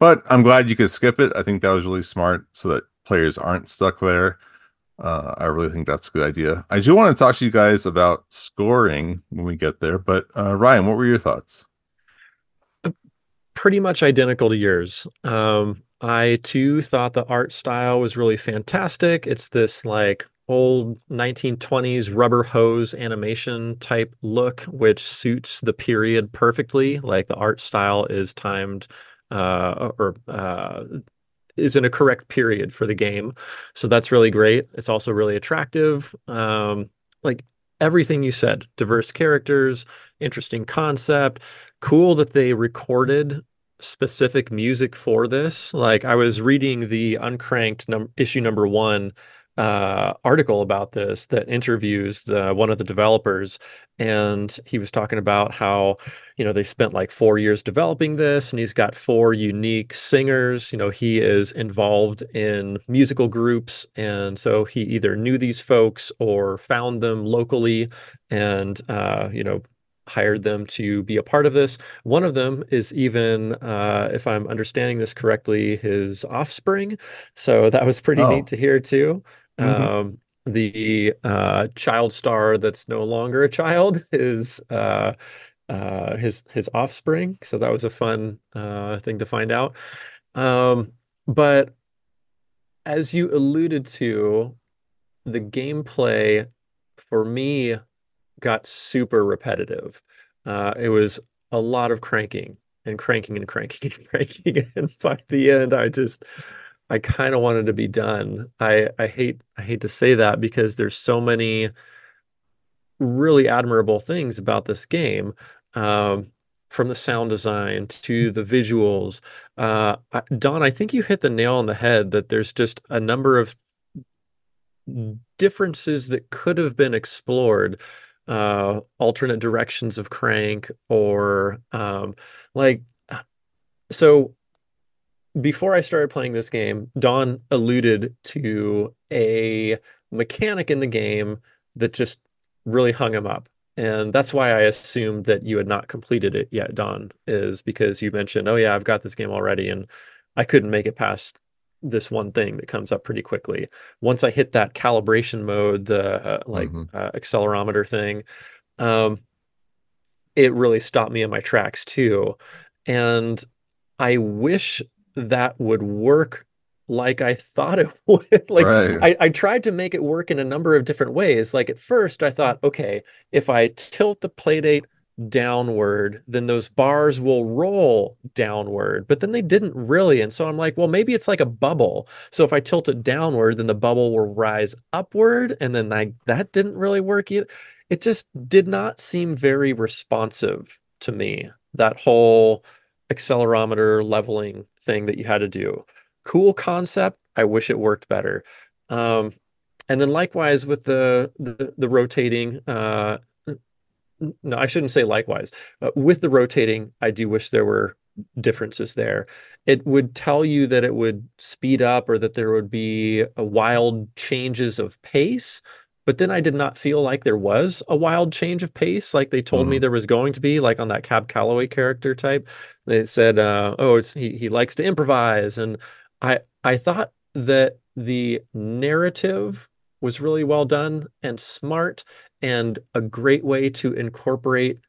but I'm glad you could skip it. I think that was really smart so that players aren't stuck there. Uh, I really think that's a good idea. I do want to talk to you guys about scoring when we get there, but uh, Ryan, what were your thoughts? Pretty much identical to yours. Um, I too thought the art style was really fantastic. It's this like old 1920s rubber hose animation type look, which suits the period perfectly. Like the art style is timed or uh, is in a correct period for the game. So that's really great. It's also really attractive. Um, like everything you said, diverse characters, interesting concept. Cool that they recorded specific music for this. Like I was reading the Uncrank'd num- issue number one uh, article about this that interviews the one of the developers, and he was talking about how you know they spent like four years developing this, and he's got four unique singers. You know, he is involved in musical groups, and so he either knew these folks or found them locally, and uh, you know hired them to be a part of this. One of them is even, uh, if I'm understanding this correctly, his offspring. So that was pretty oh. neat to hear too. Mm-hmm. Um, the uh, child star that's no longer a child (laughs) is uh, uh, his his offspring. So that was a fun uh, thing to find out. Um, but as you alluded to, the gameplay for me got super repetitive. Uh, it was a lot of cranking and cranking and cranking (laughs) and cranking, and by the end, I just I kind of wanted to be done. I I hate I hate to say that because there's so many really admirable things about this game. Um, from the sound design to the visuals. Uh, Don, I think you hit the nail on the head that there's just a number of differences that could have been explored, uh, alternate directions of Crank, or um, like, so before I started playing this game, Don alluded to a mechanic in the game that just really hung him up. And that's why I assumed that you had not completed it yet, Don, is because you mentioned, oh, yeah, I've got this game already. And I couldn't make it past this one thing that comes up pretty quickly. Once I hit that calibration mode, the uh, like mm-hmm. uh, accelerometer thing, um, it really stopped me in my tracks too. And I wish that would work like I thought it (laughs) would. like right. I, I tried to make it work in a number of different ways. Like at first I thought, okay, if I tilt the playdate downward, then those bars will roll downward, but then they didn't really. And so I'm like, well, maybe it's like a bubble. So if I tilt it downward, then the bubble will rise upward. And then like that didn't really work either. It just did not seem very responsive to me, that whole accelerometer leveling thing that you had to do. Cool concept. I wish it worked better. Um, and then likewise with the the, the rotating uh, no, I shouldn't say likewise. With the rotating, I do wish there were differences there. It would tell you that it would speed up or that there would be wild changes of pace. But then I did not feel like there was a wild change of pace like they told mm. me mm-hmm. there was going to be, like on that Cab Calloway character type. They said, uh, "Oh, it's he he likes to improvise," and I I thought that the narrative was really well done and smart and a great way to incorporate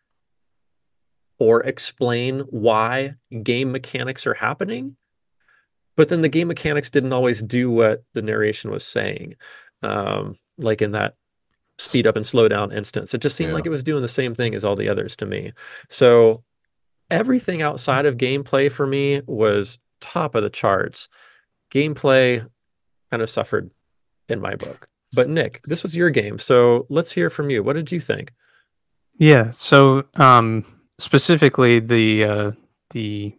or explain why game mechanics are happening. But then the game mechanics didn't always do what the narration was saying. Um, like in that speed up and slow down instance, it just seemed yeah. like it was doing the same thing as all the others to me. So everything outside of gameplay for me was top of the charts. Gameplay kind of suffered in my book. But Nick, this was your game, so let's hear from you. What did you think? Yeah, so um, specifically the uh, the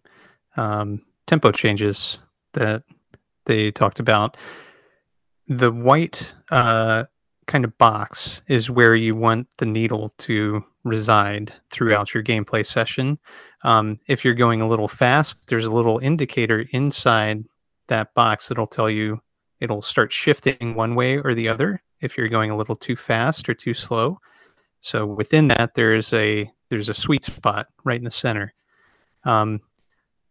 um, tempo changes that they talked about. The white uh, kind of box is where you want the needle to reside throughout your gameplay session. Um, if you're going a little fast, there's a little indicator inside that box that'll tell you it'll start shifting one way or the other if you're going a little too fast or too slow. So within that, there's a there's a sweet spot right in the center. Um,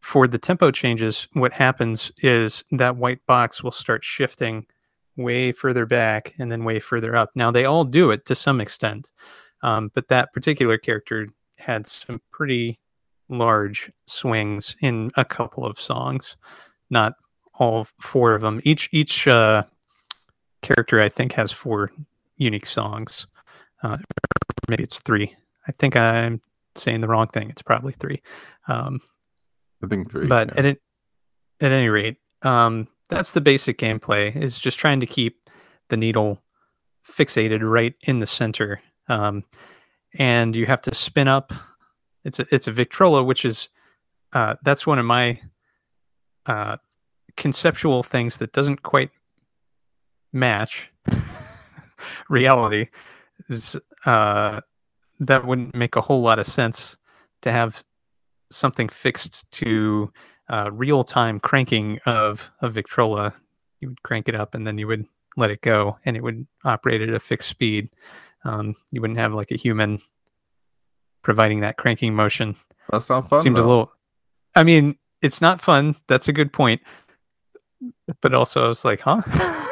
for the tempo changes, what happens is that white box will start shifting way further back and then way further up. Now they all do it to some extent, um, but that particular character had some pretty large swings in a couple of songs, not all four of them. Each each uh, character I think has four unique songs. Uh, maybe it's three. I think I'm saying the wrong thing. It's probably three. Um, I think three. But yeah. at it, at any rate, um, that's the basic gameplay. Is just trying to keep the needle fixated right in the center, um, and you have to spin up. It's a it's a Victrola, which is uh, that's one of my uh, conceptual things that doesn't quite match (laughs) reality is uh, that wouldn't make a whole lot of sense to have something fixed to uh, real time cranking of a Victrola. You would crank it up and then you would let it go and it would operate at a fixed speed. Um, you wouldn't have like a human providing that cranking motion. That's not fun. Seems though. a little. I mean, it's not fun. That's a good point but also I was like, huh?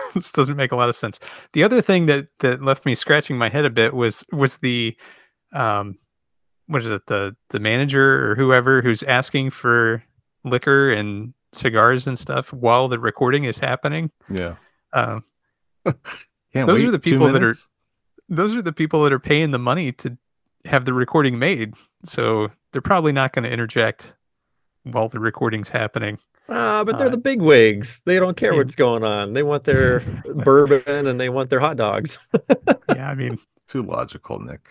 (laughs) this doesn't make a lot of sense. The other thing that that left me scratching my head a bit was was the um what is it, the the manager or whoever who's asking for liquor and cigars and stuff while the recording is happening. Yeah. Um (laughs) those are the people that are those are the people that are paying the money to have the recording made. So they're probably not going to interject while the recording's happening. Ah, but they're uh, the big wigs. They don't care what's going on. They want their (laughs) bourbon and they want their hot dogs. (laughs) yeah, I mean, too logical, Nick.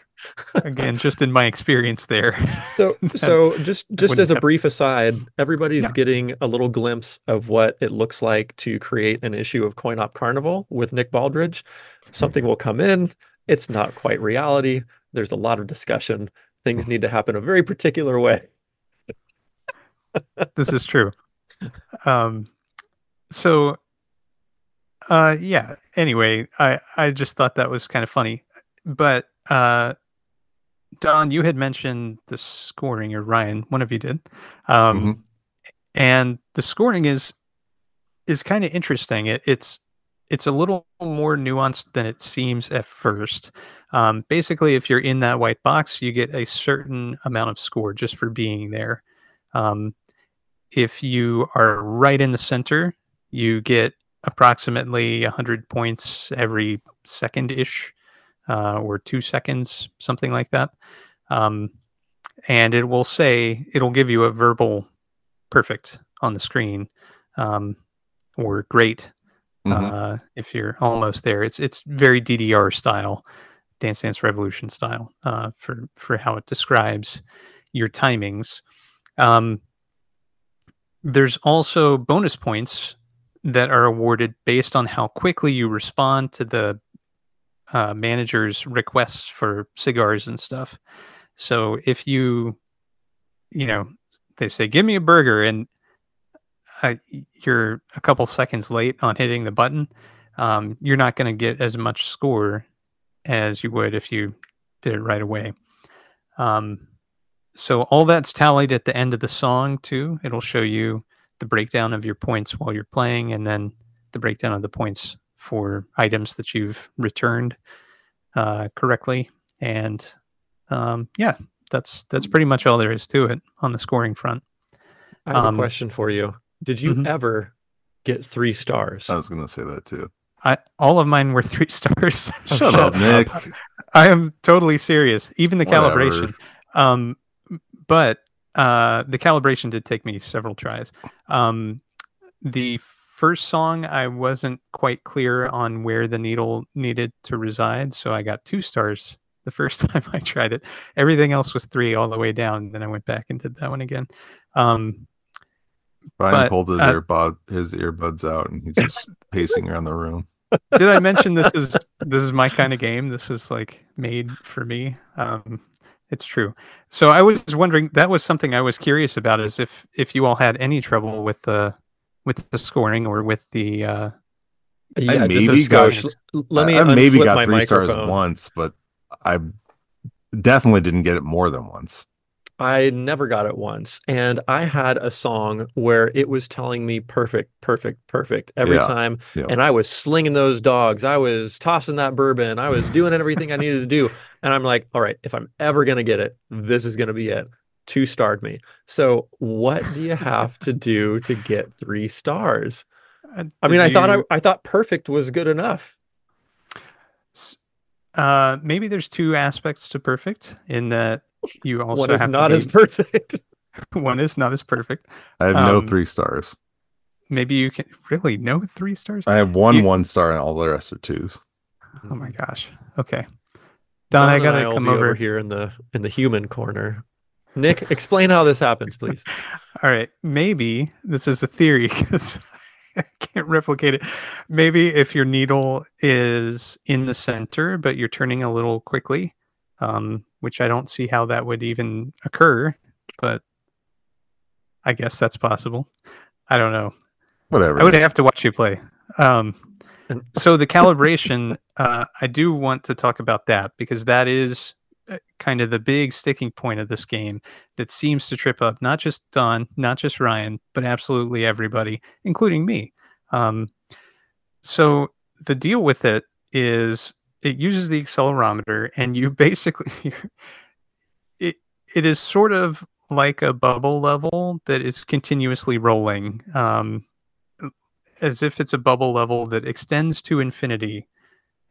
Again, just in my experience there. So, (laughs) so just just as a brief aside, everybody's yeah. getting a little glimpse of what it looks like to create an issue of Coin Op Carnival with Nick Baldridge. Something will come in. It's not quite reality. There's a lot of discussion. Things need to happen a very particular way. (laughs) this is true um, so, uh, yeah. Anyway, I I just thought that was kind of funny, but uh, Don, you had mentioned the scoring, or Ryan, one of you did, um, mm-hmm. and the scoring is is kind of interesting. It, it's it's a little more nuanced than it seems at first. Um, basically, if you're in that white box, you get a certain amount of score just for being there. Um, if you are right in the center, you get approximately 100 points every second ish uh, or two seconds, something like that. Um, and it will say it'll give you a verbal perfect on the screen um, or great Mhm. uh, if you're almost there. It's it's very DDR style, Dance Dance Revolution style uh, for for how it describes your timings. Um, there's also bonus points that are awarded based on how quickly you respond to the uh, manager's requests for cigars and stuff. So if you, you know, they say, "Give me a burger," and uh, you're a couple seconds late on hitting the button, um, you're not going to get as much score as you would if you did it right away. Um, so all that's tallied at the end of the song too. It'll show you the breakdown of your points while you're playing, and then the breakdown of the points for items that you've returned uh, correctly. And um, yeah, that's that's pretty much all there is to it on the scoring front. I have Um, a question for you. Did you mhm. ever get three stars? I was going to say that too. I all of mine were (laughs) three stars. Shut, shut up, Nick. I am totally serious. Even the Whatever. calibration. Um, but uh, the calibration did take me several tries. Um, the first song, I wasn't quite clear on where the needle needed to reside, so I got two stars the first (laughs) time I tried it. Everything else was three all the way down. Then I went back and did that one again. Um, Brian but, pulled his uh, earbud his earbuds out and he's just (laughs) pacing around the room. did I mention this (laughs) is this is my kind of game? This is like made for me. Um, it's true. So I was wondering that was something I was curious about is if if you all had any trouble with the with the scoring or with the uh, yeah, maybe got- Let me I, I maybe unflip got my three stars microphone. once, but I definitely didn't get it more than once. I never got it once. And I had a song where it was telling me perfect, perfect, perfect every Yeah, time. yeah. And I was slinging those dogs. I was tossing that bourbon. I was doing everything I needed to do. And I'm like, all right, if I'm ever going to get it, this is going to be it. Two starred me. So, what do you have to do to get three stars? I mean, I thought I, I thought perfect was good enough. Uh, maybe there's two aspects to perfect in that you also One is have not to as perfect. (laughs) (laughs) one is not as perfect. I have no Um, three stars. Maybe you can really no three stars. I have one you- one star and all the rest are twos. Oh my gosh. Okay, Don, I gotta come be over. here in the in the human corner. Nick, explain how this happens, please. (laughs) All right, maybe this is a theory (laughs) because I can't replicate it. Maybe if your needle is in the center, but you're turning a little quickly, um, which I don't see how that would even occur, but I guess that's possible. I don't know. Whatever. I would have to watch you play. Um, so the calibration, (laughs) uh, I do want to talk about that because that is kind of the big sticking point of this game that seems to trip up not just Don, not just Ryan, but absolutely everybody, including me. Um, so the deal with it is it uses the accelerometer, and you (laughs) basically it it is sort of like a bubble level that is continuously rolling. Um, as if it's a bubble level that extends to infinity.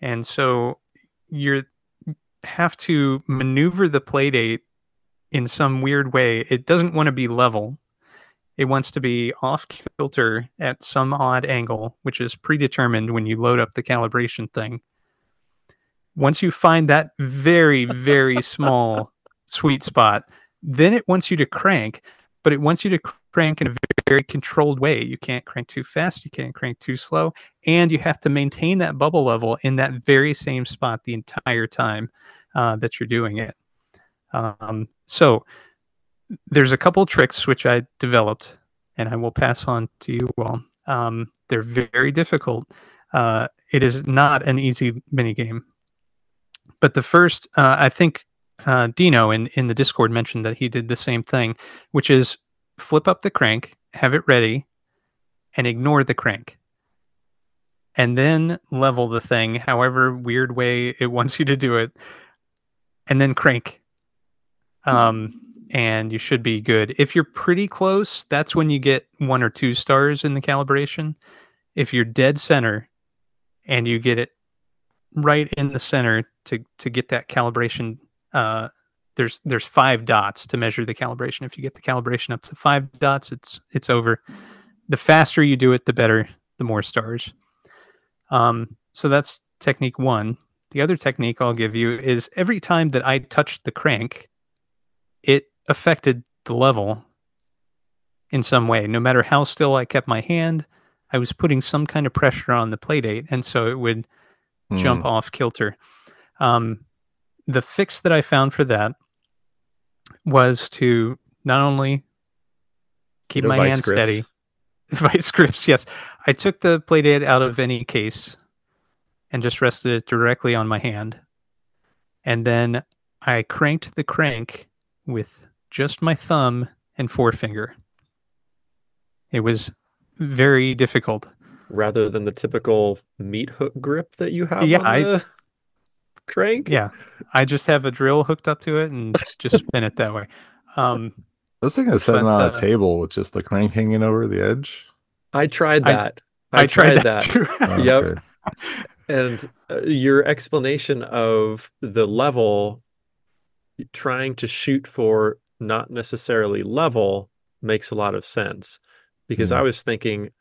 And so you have to maneuver the play date in some weird way. It doesn't want to be level. It wants to be off kilter at some odd angle, which is predetermined when you load up the calibration thing. Once you find that very, very (laughs) small sweet spot, then it wants you to crank, but it wants you to crank in a very controlled way. You can't crank too fast, you can't crank too slow, and you have to maintain that bubble level in that very same spot the entire time uh, that you're doing it. Um, so there's a couple tricks which I developed, and I will pass on to you all. Um, they're very difficult. Uh, it is not an easy mini game. But the first, uh, I think uh, Dino in, in the Discord mentioned that he did the same thing, which is flip up the crank, have it ready, and ignore the crank. And then level the thing, however weird way it (laughs) wants you to do it, and then crank. Um, and you should be good. If you're pretty close, that's when you get one or two stars in the calibration. If you're dead center and you get it right in the center to to get that calibration uh, there's there's five dots to measure the calibration. If you get the calibration up to five dots, it's it's over. The faster you do it, the better, the more stars. Um, so that's technique one. The other technique I'll give you is every time that I touched the crank, it affected the level in some way. No matter how still I kept my hand, I was putting some kind of pressure on the playdate, and so it would jump Hmm. off kilter. Um, the fix that I found for that was to not only keep my hand grips. steady, (laughs) vice grips. Yes, I took the playdate out of any case and just rested it directly on my hand, and then I cranked the crank with just my thumb and forefinger. It was very difficult. rather than the typical meat hook grip that you have Yeah, the crank. Yeah, I just have a drill hooked up to it and just (laughs) spin it that way. Um, I was thinking of setting But, on uh, a table with just the crank hanging over the edge. I tried I- that. I, tried, that, too. (laughs) Oh, Yep. okay. And uh, your explanation of the level trying to shoot for not necessarily level makes a lot of sense because Hmm. I was thinking,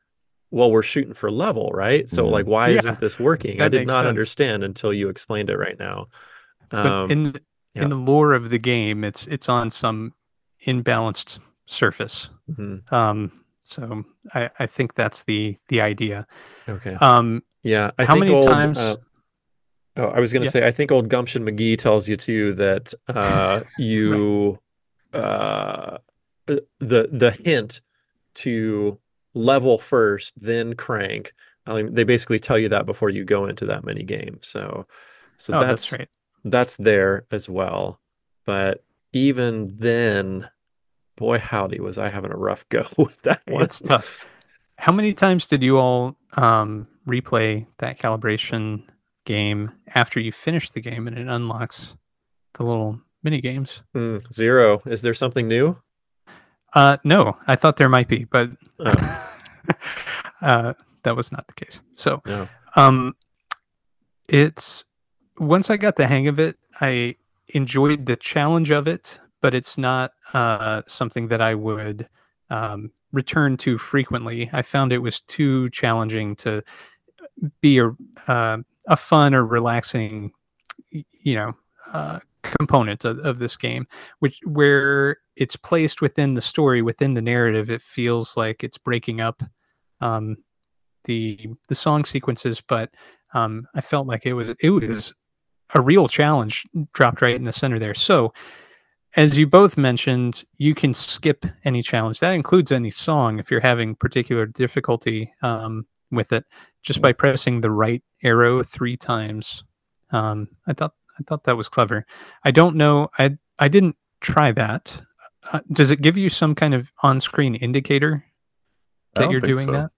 well, we're shooting for level, right? So Hmm. like, why Yeah, isn't this working? I did not sense. understand until you explained it right now. But Um, in yeah. in the lore of the game, it's it's on some imbalanced surface. mhm, Um, so I, I think that's the the idea. okay. Um, Yeah, I how think many old, times- uh, oh, I was going to Yeah. say, I think old Gumption McGee tells you too that (laughs) uh, you uh, the the hint to level first, then crank. I mean, they basically tell you that before you go into that mini game. So, so oh, that's that's right. that's there as well. But even then, boy, howdy, was I having a rough (laughs) go with that one. It's tough. How many times did you all um, replay that calibration game after you finish the game and it unlocks the little mini games? Mm, zero. Is there something new? Uh, no, I thought there might be, but Oh, (laughs) uh, that was not the case. So, um, it's once I got the hang of it, I enjoyed the challenge of it, but it's not uh, something that I would um, return to frequently. I found it was too challenging to be a uh, a fun or relaxing, you know, uh, component of, of this game, which where it's placed within the story, within the narrative, it feels like it's breaking up um, the the song sequences, but um, I felt like it was it was a real challenge dropped right in the center there. So, as you both mentioned, you can skip any challenge. That includes any song if you're having particular difficulty um, with it, just by pressing the right arrow three times. Um, I thought I thought that was clever. I don't know. I I didn't try that. Uh, does it give you some kind of on-screen indicator that you're doing so. that?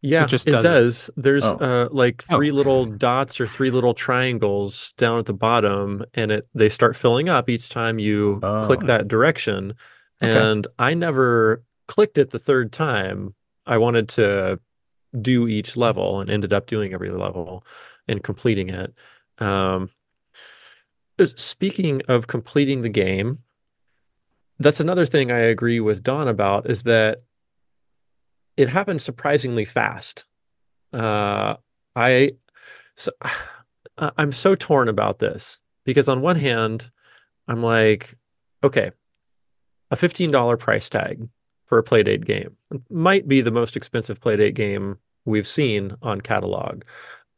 Yeah, just it does it. does. There's Oh. uh like Oh. three little dots or three little triangles down at the bottom, and it they start filling up each time you click Oh. that direction. Okay. And I never clicked it the third time. I wanted to do each level and ended up doing every level and completing it. Um, speaking of completing the game, that's another thing I agree with Don about is that it happened surprisingly fast. Uh, I, so, (sighs) I'm so torn about this because on one hand, I'm like, okay, a $15 price tag for a Playdate game might be the most expensive Playdate game we've seen on catalog.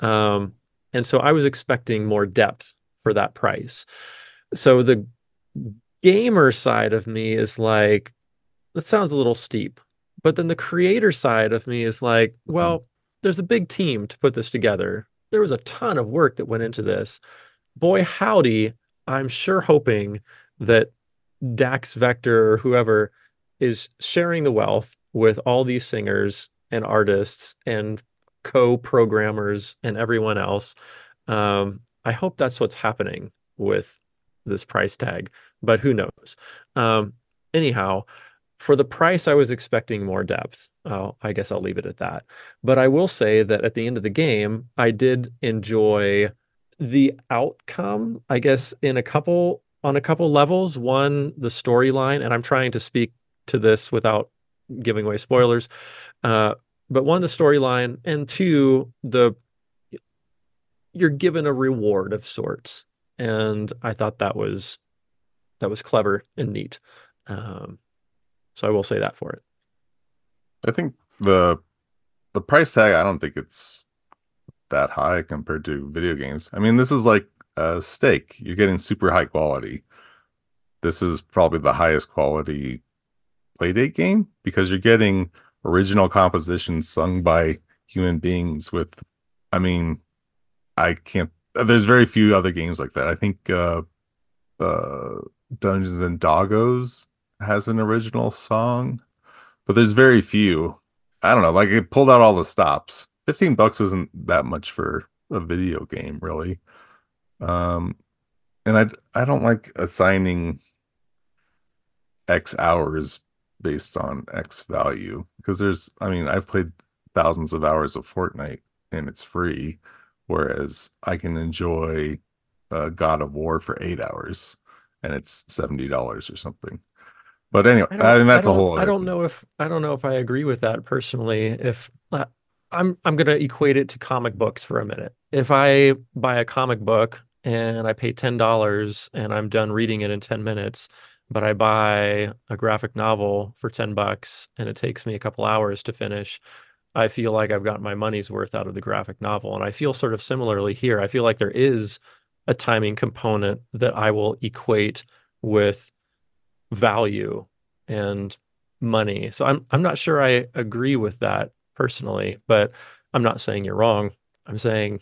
Um, and so I was expecting more depth for that price. So the gamer side of me is like, that sounds a little steep. But then the creator side of me is like, well, there's a big team to put this together. There was a ton of work that went into this. Boy, howdy, I'm sure hoping that DAC vector or whoever is sharing the wealth with all these singers and artists and co-programmers and everyone else. Um, I hope that's what's happening with this price tag, but who knows? Um, anyhow, for the price, I was expecting more depth. Oh, I guess I'll leave it at that. But I will say that at the end of the game, I did enjoy the outcome, I guess, in a couple on a couple levels. One, the storyline, and I'm trying to speak to this without giving away spoilers. Uh, but one, the storyline, and two, the you're given a reward of sorts, and I thought that was that was clever and neat. Um, so I will say that for it. I think the the price tag. I don't think it's that high compared to video games. I mean, this is like a steak. You're getting super high quality. This is probably the highest quality playdate game because you're getting original compositions sung by human beings with I mean, I can't there's very few other games like that. I think uh uh Dungeons and Doggos has an original song, but there's very few. I don't know, like it pulled out all the stops. 15 bucks isn't that much for a video game, really. Um and I I don't like assigning X hours based on X value because there's I mean I've played thousands of hours of Fortnite and it's free, whereas I can enjoy uh, God of War for eight hours and it's seventy dollars or something. But anyway, I, I mean that's a whole. I don't know if I don't know if I agree with that personally. If uh, I'm I'm gonna equate it to comic books for a minute. If I buy a comic book and I pay ten dollars and I'm done reading it in ten minutes, but I buy a graphic novel for 10 bucks and it takes me a couple hours to finish, I feel like I've got my money's worth out of the graphic novel. And I feel sort of similarly here. I feel like there is a timing component that I will equate with value and money. So I'm I'm not sure I agree with that personally, but I'm not saying you're wrong. I'm saying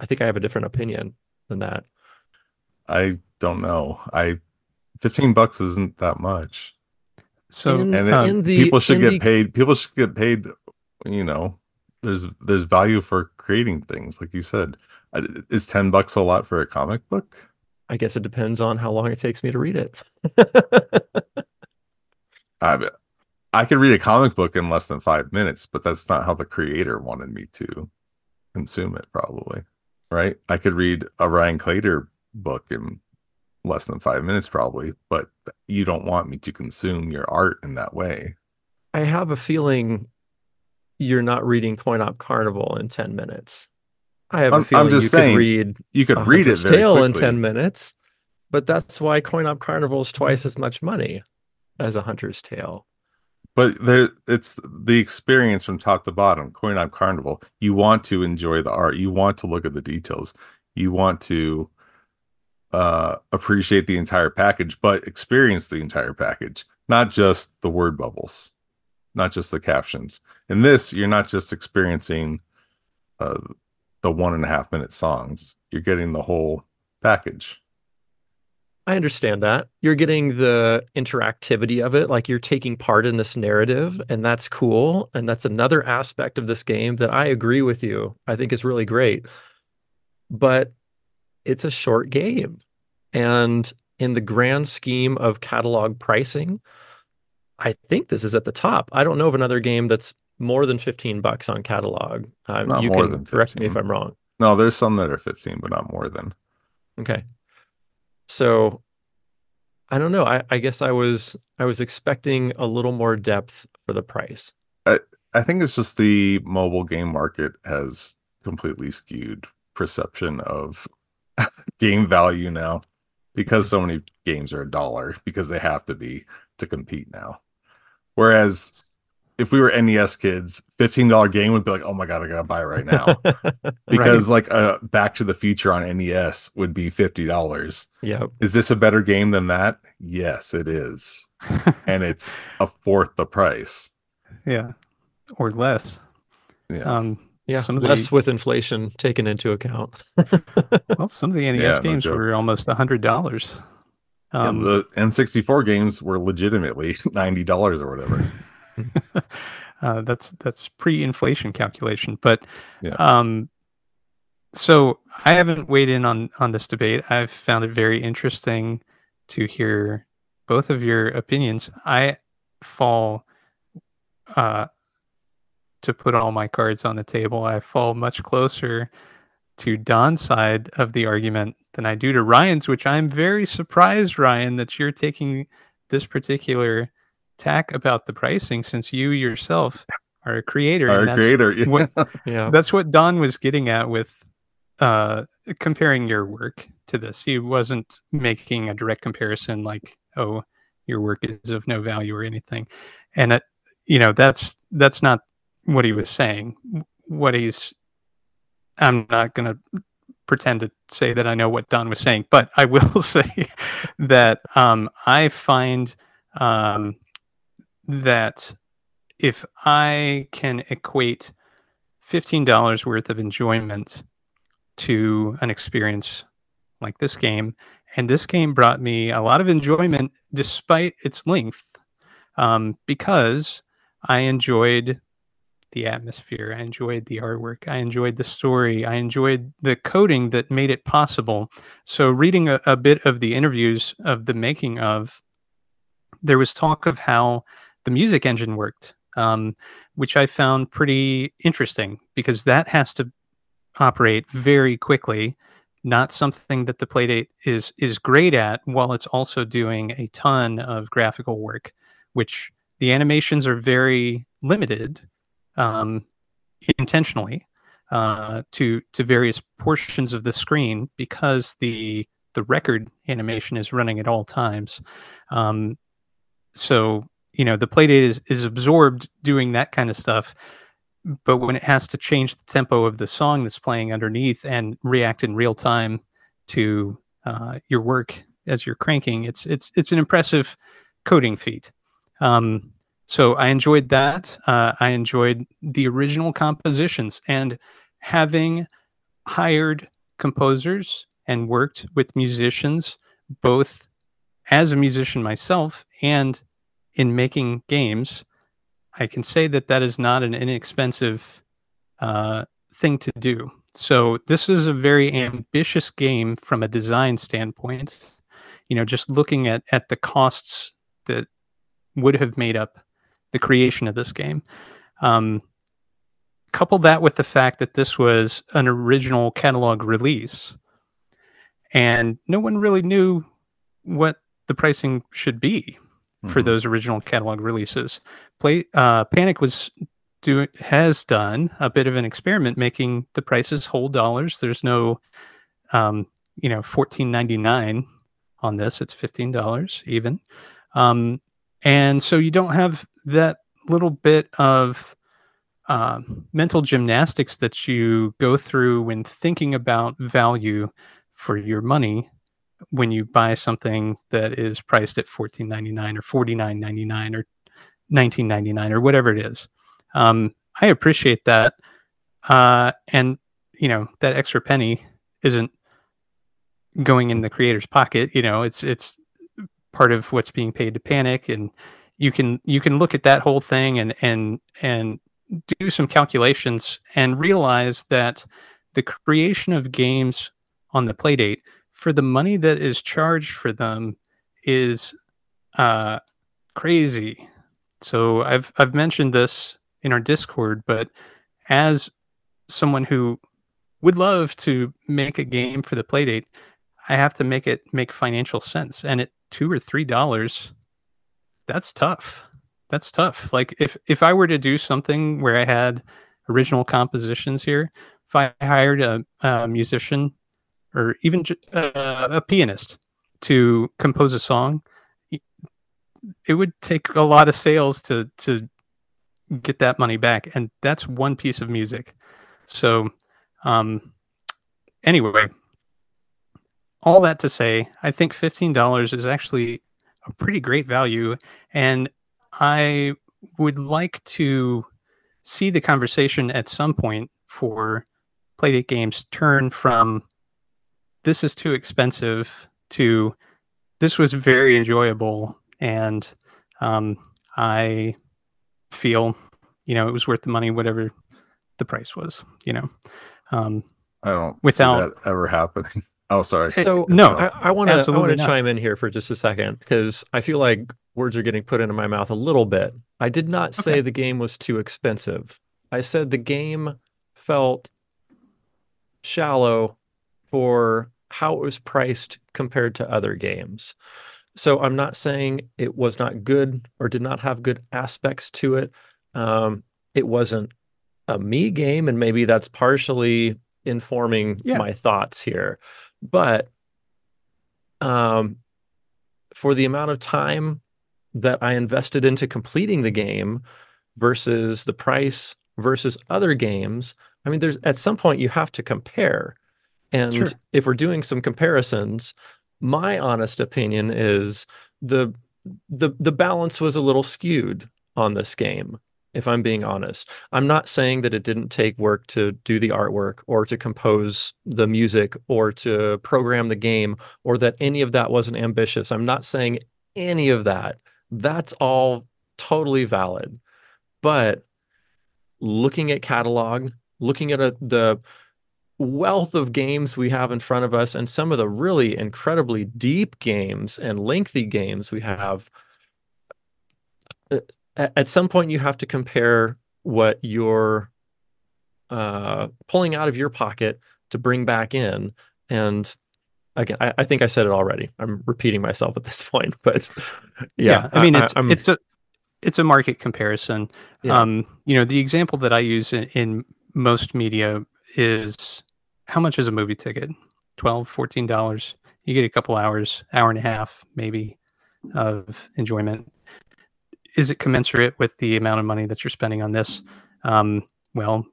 I think I have a different opinion than that. I don't know. I 15 bucks isn't that much. So in, and um, it, the, people should get the... paid. People should get paid. You know, there's there's value for creating things, like you said. Is 10 bucks a lot for a comic book? I guess it depends on how long it takes me to read it. (laughs) I I could read a comic book in less than five minutes, but that's not how the creator wanted me to consume it. Probably, right? I could read a Ryan Claytor book in less than five minutes probably but you don't want me to consume your art in that way i have a feeling you're not reading coin op carnival in 10 minutes. I have I'm, a feeling I'm just you saying, could read you could read it very tale in 10 minutes but that's why coin op carnival is twice as much money as a hunter's tale. But there it's the experience from top to bottom. Coin op carnival you want to enjoy the art. You want to look at the details. You want to uh, appreciate the entire package, but experience the entire package, not just the word bubbles, not just the captions. In this, you're not just experiencing uh, the one and a half minute songs, you're getting the whole package. I understand that. You're getting the interactivity of it, like you're taking part in this narrative, and that's cool. And that's another aspect of this game that I agree with you. I think is really great. But it's a short game. And in the grand scheme of catalog pricing, I think this is at the top. I don't know of another game that's more than 15 bucks on catalog. Uh, not you more can than 15. correct me if I'm wrong. No, there's some that are 15, but not more than. Okay. So I don't know. I, I guess I was I was expecting a little more depth for the price. I, I think it's just the mobile game market has completely skewed perception of (laughs) game value now because so many games are a dollar because they have to be to compete now. Whereas if we were NES kids, fifteen dollar game would be like, oh my god, I gotta buy it right now. (laughs) because right. like a Back to the Future on NES would be fifty dollars. Yeah. Is this a better game than that? Yes, it is. (laughs) and it's a fourth the price. Yeah. Or less. Yeah. Um yeah, some of less the, with inflation taken into account. (laughs) well, some of the NES yeah, games no were almost a hundred dollars. Um, yeah, the N64 games were legitimately ninety dollars or whatever. (laughs) uh, that's that's pre-inflation calculation, but yeah. um, so I haven't weighed in on on this debate. I've found it very interesting to hear both of your opinions. I fall uh, to put all my cards on the table. I fall much closer to Don's side of the argument than I do to Ryan's, which I'm very surprised, Ryan, that you're taking this particular tack about the pricing since you yourself are a creator. Our and that's creator. yeah. what- (laughs) Yeah. that's what Don was getting at with uh, comparing your work to this. He wasn't making a direct comparison like, oh, your work is of no value or anything. And it, you know, that's that's not what he was saying. What he's I'm not going to pretend to say that I know what Don was saying, but I will (laughs) say that um, I find um, that if I can equate $15 worth of enjoyment to an experience like this game, and this game brought me a lot of enjoyment despite its length um, because I enjoyed the atmosphere. I enjoyed the artwork. I enjoyed the story. I enjoyed the coding that made it possible. So, reading a, a bit of the interviews of the making of, there was talk of how the music engine worked, um, which I found pretty interesting because that has to operate very quickly. Not something that the Playdate is is great at, while it's also doing a ton of graphical work, which the animations are very limited um, intentionally uh, to to various portions of the screen because the the record animation is running at all times. Um, so you know the playdate is is absorbed doing that kind of stuff, but when it has to change the tempo of the song that's playing underneath and react in real time to uh, your work as you're cranking, it's it's it's an impressive coding feat. Um, so I enjoyed that. Uh, I enjoyed the original compositions and having hired composers and worked with musicians, both as a musician myself and in making games. I can say that that is not an inexpensive uh, thing to do. So this is a very ambitious game from a design standpoint. You know, just looking at at the costs that would have made up the creation of this game. Um, couple that with the fact that this was an original catalog release, and no one really knew what the pricing should be for Mhm. those original catalog releases. Play uh, Panic was do has done a bit of an experiment, making the prices whole dollars. There's no, um, you know, fourteen ninety nine on this. It's fifteen dollars even. Um, and so you don't have that little bit of um, mental gymnastics that you go through when thinking about value for your money when you buy something that is priced at $14.99 or $49.99 or $19.99 or whatever it is. Um, i appreciate that. Uh, and you know that extra penny isn't going in the creator's pocket you know it's it's part of what's being paid to panic and you can you can look at that whole thing and and and do some calculations and realize that the creation of games on the playdate for the money that is charged for them is uh crazy. So i've i've mentioned this in our discord but as someone who would love to make a game for the playdate i have to make it make financial sense. And at two or three dollars that's tough. That's tough. Like if if i were to do something where i had original compositions here if i hired a, a musician or even uh, a pianist to compose a song it would take a lot of sales to to get that money back and that's one piece of music. So um anyway all that to say i think $15 is actually a pretty great value and i would like to see the conversation at some point for playdate games turn from this is too expensive to this was very enjoyable and um, i feel you know it was worth the money whatever the price was you know um, I don't Without- see that ever happening. (laughs) Oh, sorry. So no, I, I want to I want to chime in here for just a second because I feel like words are getting put into my mouth a little bit. I did not say Okay. the game was too expensive. I said the game felt shallow for how it was priced compared to other games. So I'm not saying it was not good or did not have good aspects to it. Um, it wasn't a me game, and maybe that's partially informing Yeah. my thoughts here. But um, for the amount of time that I invested into completing the game versus the price versus other games, I mean, there's at some point you have to compare. And Sure. if we're doing some comparisons, my honest opinion is the the the balance was a little skewed on this game if i'm being honest. I'm not saying that it didn't take work to do the artwork or to compose the music or to program the game or that any of that wasn't ambitious. I'm not saying any of that. That's all totally valid. But looking at catalog looking at a, the wealth of games we have in front of us and some of the really incredibly deep games and lengthy games we have uh, at, some point you have to compare what you're uh, pulling out of your pocket to bring back in and again I, I think i said it already i'm repeating myself at this (laughs) point but yeah, I mean, it's I'm- it's a it's a market comparison. Yeah. Um, you know, the example that I use in, in most media is how much is a movie ticket? 12 14 dollars. You get a couple hours, hour and a half, maybe, of enjoyment. Is it commensurate with the amount of money that you're spending on this? Um, well,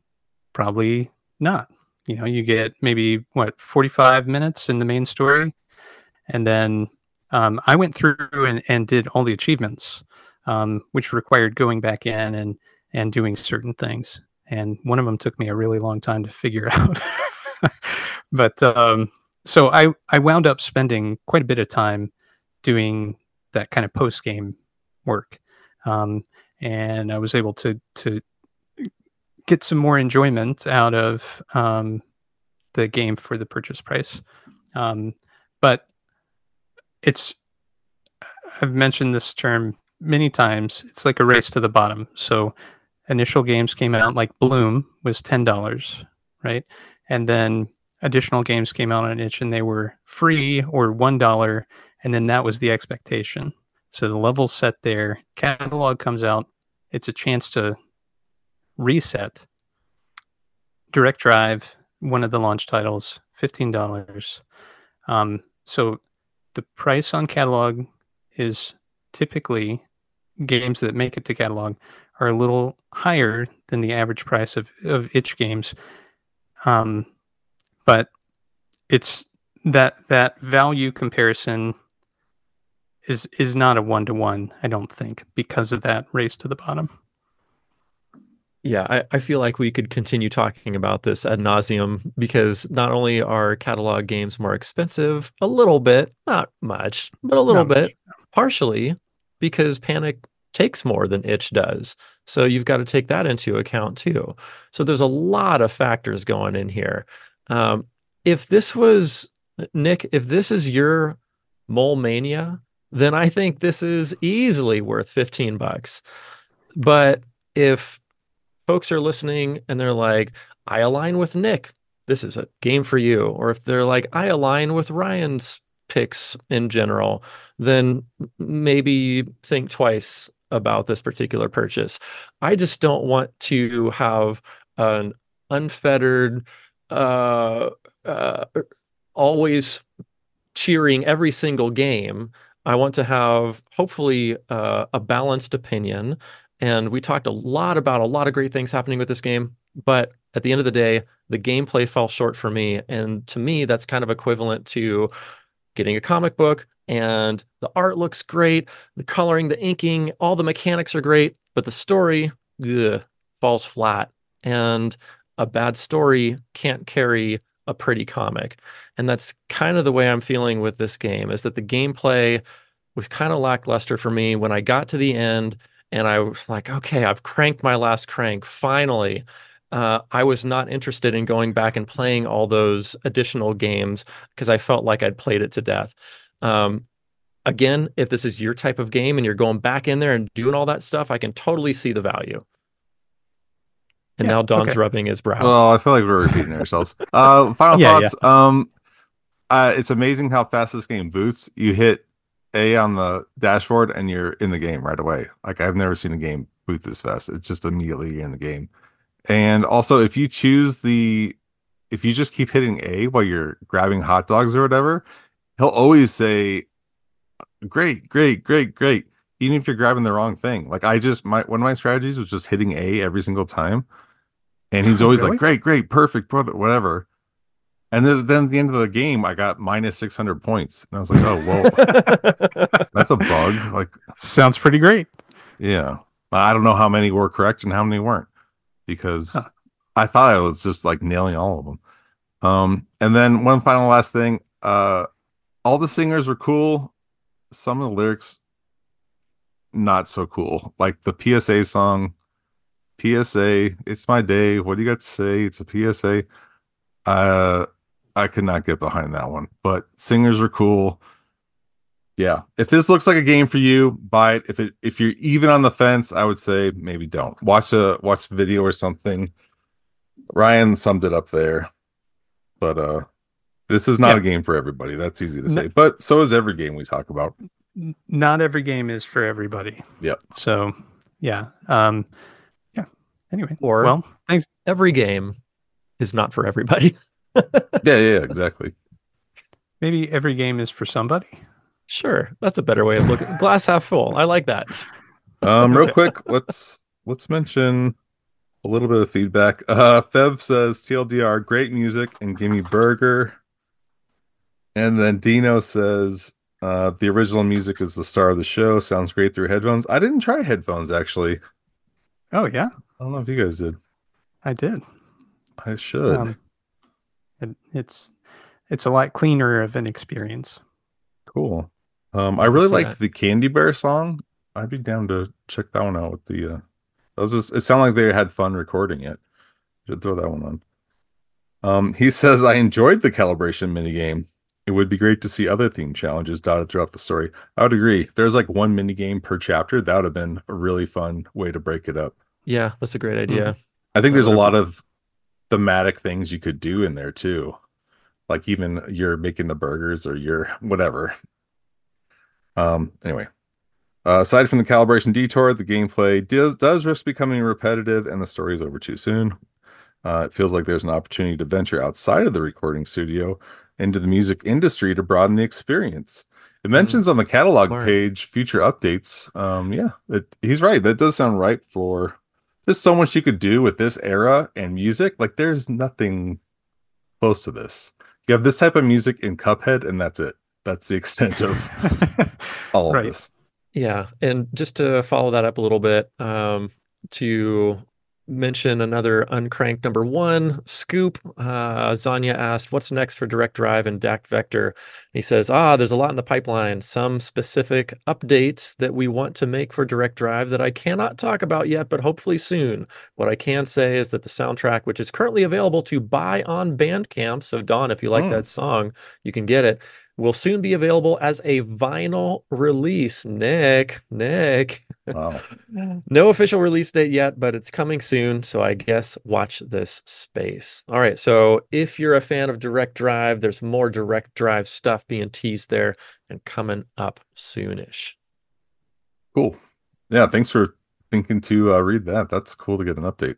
probably not. You know, you get maybe what 45 minutes in the main story, and then um, I went through and, and did all the achievements, um, which required going back in and and doing certain things. And one of them took me a really long time to figure (laughs) out. (laughs) but um, so I I wound up spending quite a bit of time doing that kind of post game work, um, and I was able to to get some more enjoyment out of um, the game for the purchase price. Um, but it's I've mentioned this term many times. It's like a race to the bottom. So initial games came out like Bloom was ten dollars, right? And then additional games came out on itch and they were free or one dollar, and then that was the expectation. So the level's set there, catalog comes out, it's a chance to reset. Direct Drive, one of the launch titles, fifteen dollars. Um, so the price on catalog is typically games that make it to catalog are a little higher than the average price of, of itch games. Um, but it's that that value comparison is is not a one to one, I don't think, because of that race to the bottom. Yeah, I, I feel like we could continue talking about this ad nauseum because not only are catalog games more expensive, a little bit, not much, but a little Not much, bit, partially because Panic takes more than Itch does. So you've got to take that into account too. So there's a lot of factors going in here. Um, if this was Nick, if this is your mole mania, then I think this is easily worth 15 bucks. But if folks are listening and they're like, I align with Nick, this is a game for you. Or if they're like, I align with Ryan's picks in general, then maybe think twice about this particular purchase. I just don't want to have an unfettered, uh, uh, always cheering every single game. I want to have hopefully uh, a balanced opinion. And we talked a lot about a lot of great things happening with this game. But at the end of the day, the gameplay fell short for me. And to me, that's kind of equivalent to getting a comic book and the art looks great, the coloring, the inking, all the mechanics are great, but the story ugh, falls flat. And a bad story can't carry a pretty comic. And that's kind of the way I'm feeling with this game is that the gameplay was kind of lackluster for me when I got to the end and I was like, okay, I've cranked my last crank finally. Uh, I was not interested in going back and playing all those additional games because I felt like I'd played it to death. Um, again, if this is your type of game and you're going back in there and doing all that stuff, I can totally see the value. And Yeah, now Don's okay. rubbing his brow. Well, I feel like we're repeating ourselves. (laughs) Uh, final Yeah, thoughts. Um, uh, it's amazing how fast this game boots. You hit A on the dashboard and you're in the game right away. Like I've never seen a game boot this fast. It's just immediately you're in the game. And also, if you choose the, if you just keep hitting A while you're grabbing hot dogs or whatever, he'll always say, "Great, great, great, great." Even if you're grabbing the wrong thing. Like I just my one of my strategies was just hitting A every single time. And he's (laughs) always really? like, great, great, perfect, what- whatever. And then, then at the end of the game, I got minus 600 points. And I was like, oh, whoa, (laughs) that's a bug. Like, Sounds pretty great. yeah. I don't know how many were correct and how many weren't because Huh. I thought I was just like nailing all of them. Um, and then one final last thing. Uh, all the singers were cool. Some of the lyrics, not so cool. Like the PSA song, PSA, it's my day. What do you got to say? It's a PSA. Uh, I could not get behind that one, but singers are cool. Yeah, if this looks like a game for you, buy it. If it if you're even on the fence, I would say maybe don't watch a watch a video or something. Ryan summed it up there, but uh, this is not Yeah. a game for everybody. That's easy to No- say, but so is every game we talk about. Not every game is for everybody. Yeah. So, yeah. Um, yeah. Anyway. Or- well, thanks. Every game is not for everybody. (laughs) Yeah, yeah, yeah, exactly. Maybe every game is for somebody. Sure, that's a better way of looking. Glass half full. I like that. Um, real (laughs) quick, let's let's mention a little bit of feedback. Uh, Fev says TLDR, great music and give me burger. And then Dino says uh, the original music is the star of the show. Sounds great through headphones. I didn't try headphones actually. Oh, yeah. I don't know if you guys did. I did. I should. Um, it, it's it's a lot cleaner of an experience. cool. Um, I really see liked that. the Candy Bear song. I'd be down to check that one out with the. Uh, that was just. It sounded like they had fun recording it. Should throw that one on. Um, he (laughs) says I enjoyed the calibration minigame. It would be great to see other theme challenges dotted throughout the story. I would agree. If there's like one mini game per chapter, that would have been a really fun way to break it up. Yeah, that's a great idea. I think there's a lot of thematic things you could do in there too. Like even you're making the burgers or you're whatever. Um anyway. Uh, aside from the calibration detour, the gameplay does, does risk becoming repetitive and the story is over too soon. Uh, it feels like there's an opportunity to venture outside of the recording studio into the music industry to broaden the experience. It mentions on the catalog Smart. page future updates. Um, yeah, it, he's right. That does sound right for there's so much you could do with this era and music. Like there's nothing close to this. You have this type of music in Cuphead, and that's it. That's the extent of (laughs) all Right. of this. Yeah, and just to follow that up a little bit, um, to mention another Uncrank'd number one scoop. Uh, Xania asked, "What's next for Direct Drive and DAC Vector?" He says, "Ah, there's a lot in the pipeline. Some specific updates that we want to make for Direct Drive that I cannot talk about yet, but hopefully soon. What I can say is that the soundtrack, which is currently available to buy on Bandcamp, so Don, if you like Hmm. that song, you can get it." Will soon be available as a vinyl release. Nick, Nick. Wow. (laughs) No official release date yet, but it's coming soon. So I guess watch this space. All right. So if you're a fan of Direct Drive, there's more Direct Drive stuff being teased there and coming up soonish. Cool. Yeah, thanks for thinking to uh, read that. That's cool to get an update.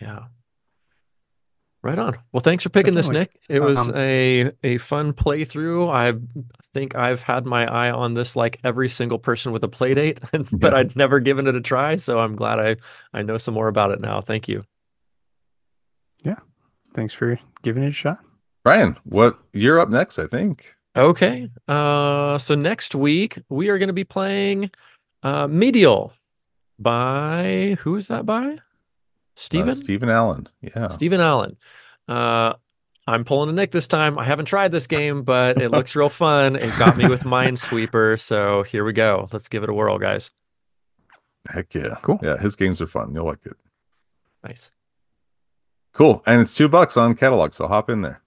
Yeah. Right on. Well, thanks for picking this, Nick. It was Um, a a fun playthrough. I think I've had my eye on this like every single person with a play date, (laughs) but Yeah. I'd never given it a try. So I'm glad I I know some more about it now. Thank you. Yeah. Thanks for giving it a shot. Brian, what you're up next, I think. Okay. Uh, so next week we are going to be playing uh, Medial by who is that by? Uh, Stephen Allen. Yeah. Stephen Allen. Uh, I'm pulling a Nick this time. I haven't tried this game, but it looks real fun. It got me with Minesweeper, so here we go. Let's give it a whirl, guys. Heck yeah. Cool. Yeah, his games are fun. You'll like it. Nice. Cool. And it's two bucks on catalog, so hop in there.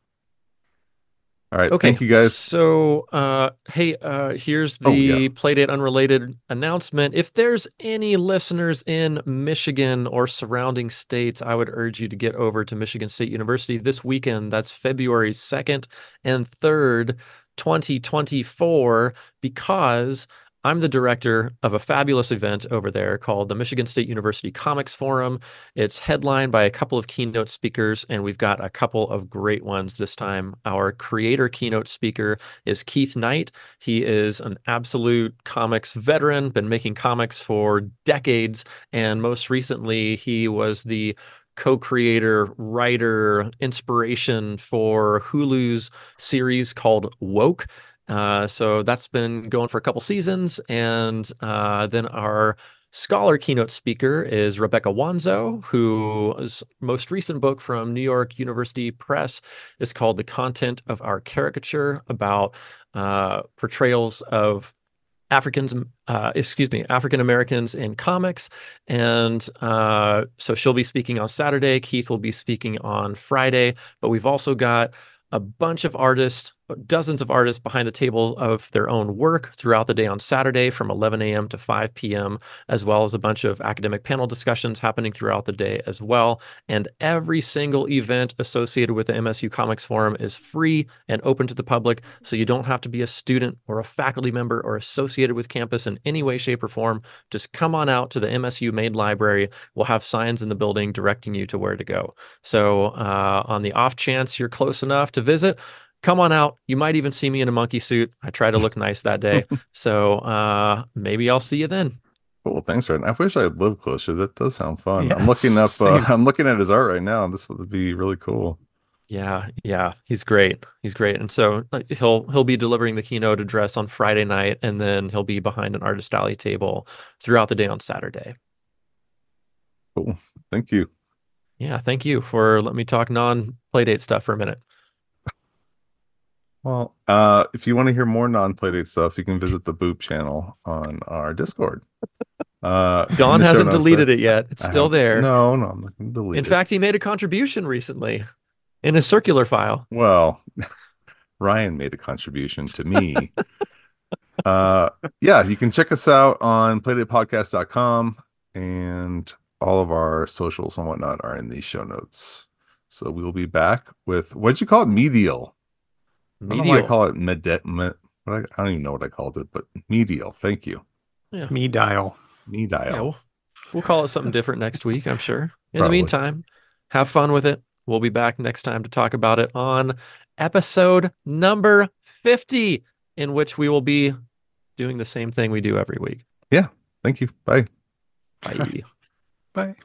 All right. Okay. Thank you guys. So, uh, hey, uh, here's the Oh, yeah. Playdate unrelated announcement. If there's any listeners in Michigan or surrounding states, I would urge you to get over to Michigan State University this weekend. That's February 2nd and 3rd, 2024, because I'm the director of a fabulous event over there called the Michigan State University Comics Forum. It's headlined by a couple of keynote speakers, and we've got a couple of great ones this time. Our creator keynote speaker is Keith Knight. He is an absolute comics veteran, been making comics for decades, and most recently, he was the co-creator, writer, inspiration for Hulu's series called Woke. Uh, so that's been going for a couple seasons. And uh, then our scholar keynote speaker is Rebecca Wanzo, whose most recent book from New York University Press is called The Content of Our Caricature about uh, portrayals of Africans, uh, excuse me, African Americans in comics. And uh, so she'll be speaking on Saturday. Keith will be speaking on Friday. But we've also got a bunch of artists, dozens of artists behind the table of their own work throughout the day on Saturday from 11 a.m. to 5 p.m., as well as a bunch of academic panel discussions happening throughout the day as well. And every single event associated with the MSU Comics Forum is free and open to the public. So you don't have to be a student or a faculty member or associated with campus in any way, shape, or form. Just come on out to the MSU main library. We'll have signs in the building directing you to where to go. So, uh, on the off chance you're close enough to visit, come on out. You might even see me in a monkey suit. I try to look (laughs) nice that day. So, uh, maybe I'll see you then. Well, thanks, Ryan. I wish I lived closer. That does sound fun. I'm looking up. (laughs) Uh. I'm looking at his art right now. This would be really cool. Yeah, yeah, he's great. He's great. And so uh, he'll he'll be delivering the keynote address on Friday night and then he'll be behind an artist alley table throughout the day on Saturday. Cool. Thank you. Yeah, thank you for letting me talk non-playdate stuff for a minute. Well, uh, if you want to hear more non-playdate stuff, you can visit the Boop channel on our Discord. Uh, Don hasn't deleted there- it yet. It's I still haven't- there. No, no, I'm not going to delete In it. fact, he made a contribution recently in a circular file. well, (laughs) Ryan made a contribution to me. (laughs) uh, yeah, you can check us out on playdatepodcast.com and all of our socials and whatnot are in the show notes. So we will be back with what'd you call it? Medial. I don't know why I call it med, med what I, I don't even know what I called it, but medial. Thank you. Me dial. Medial. Yeah, we'll, we'll call it something different next week, I'm sure. In the meantime, have fun with it. We'll be back next time to talk about it on episode number 50, in which we will be doing the same thing we do every week. Yeah. Thank you. Bye. Bye. (laughs) Bye.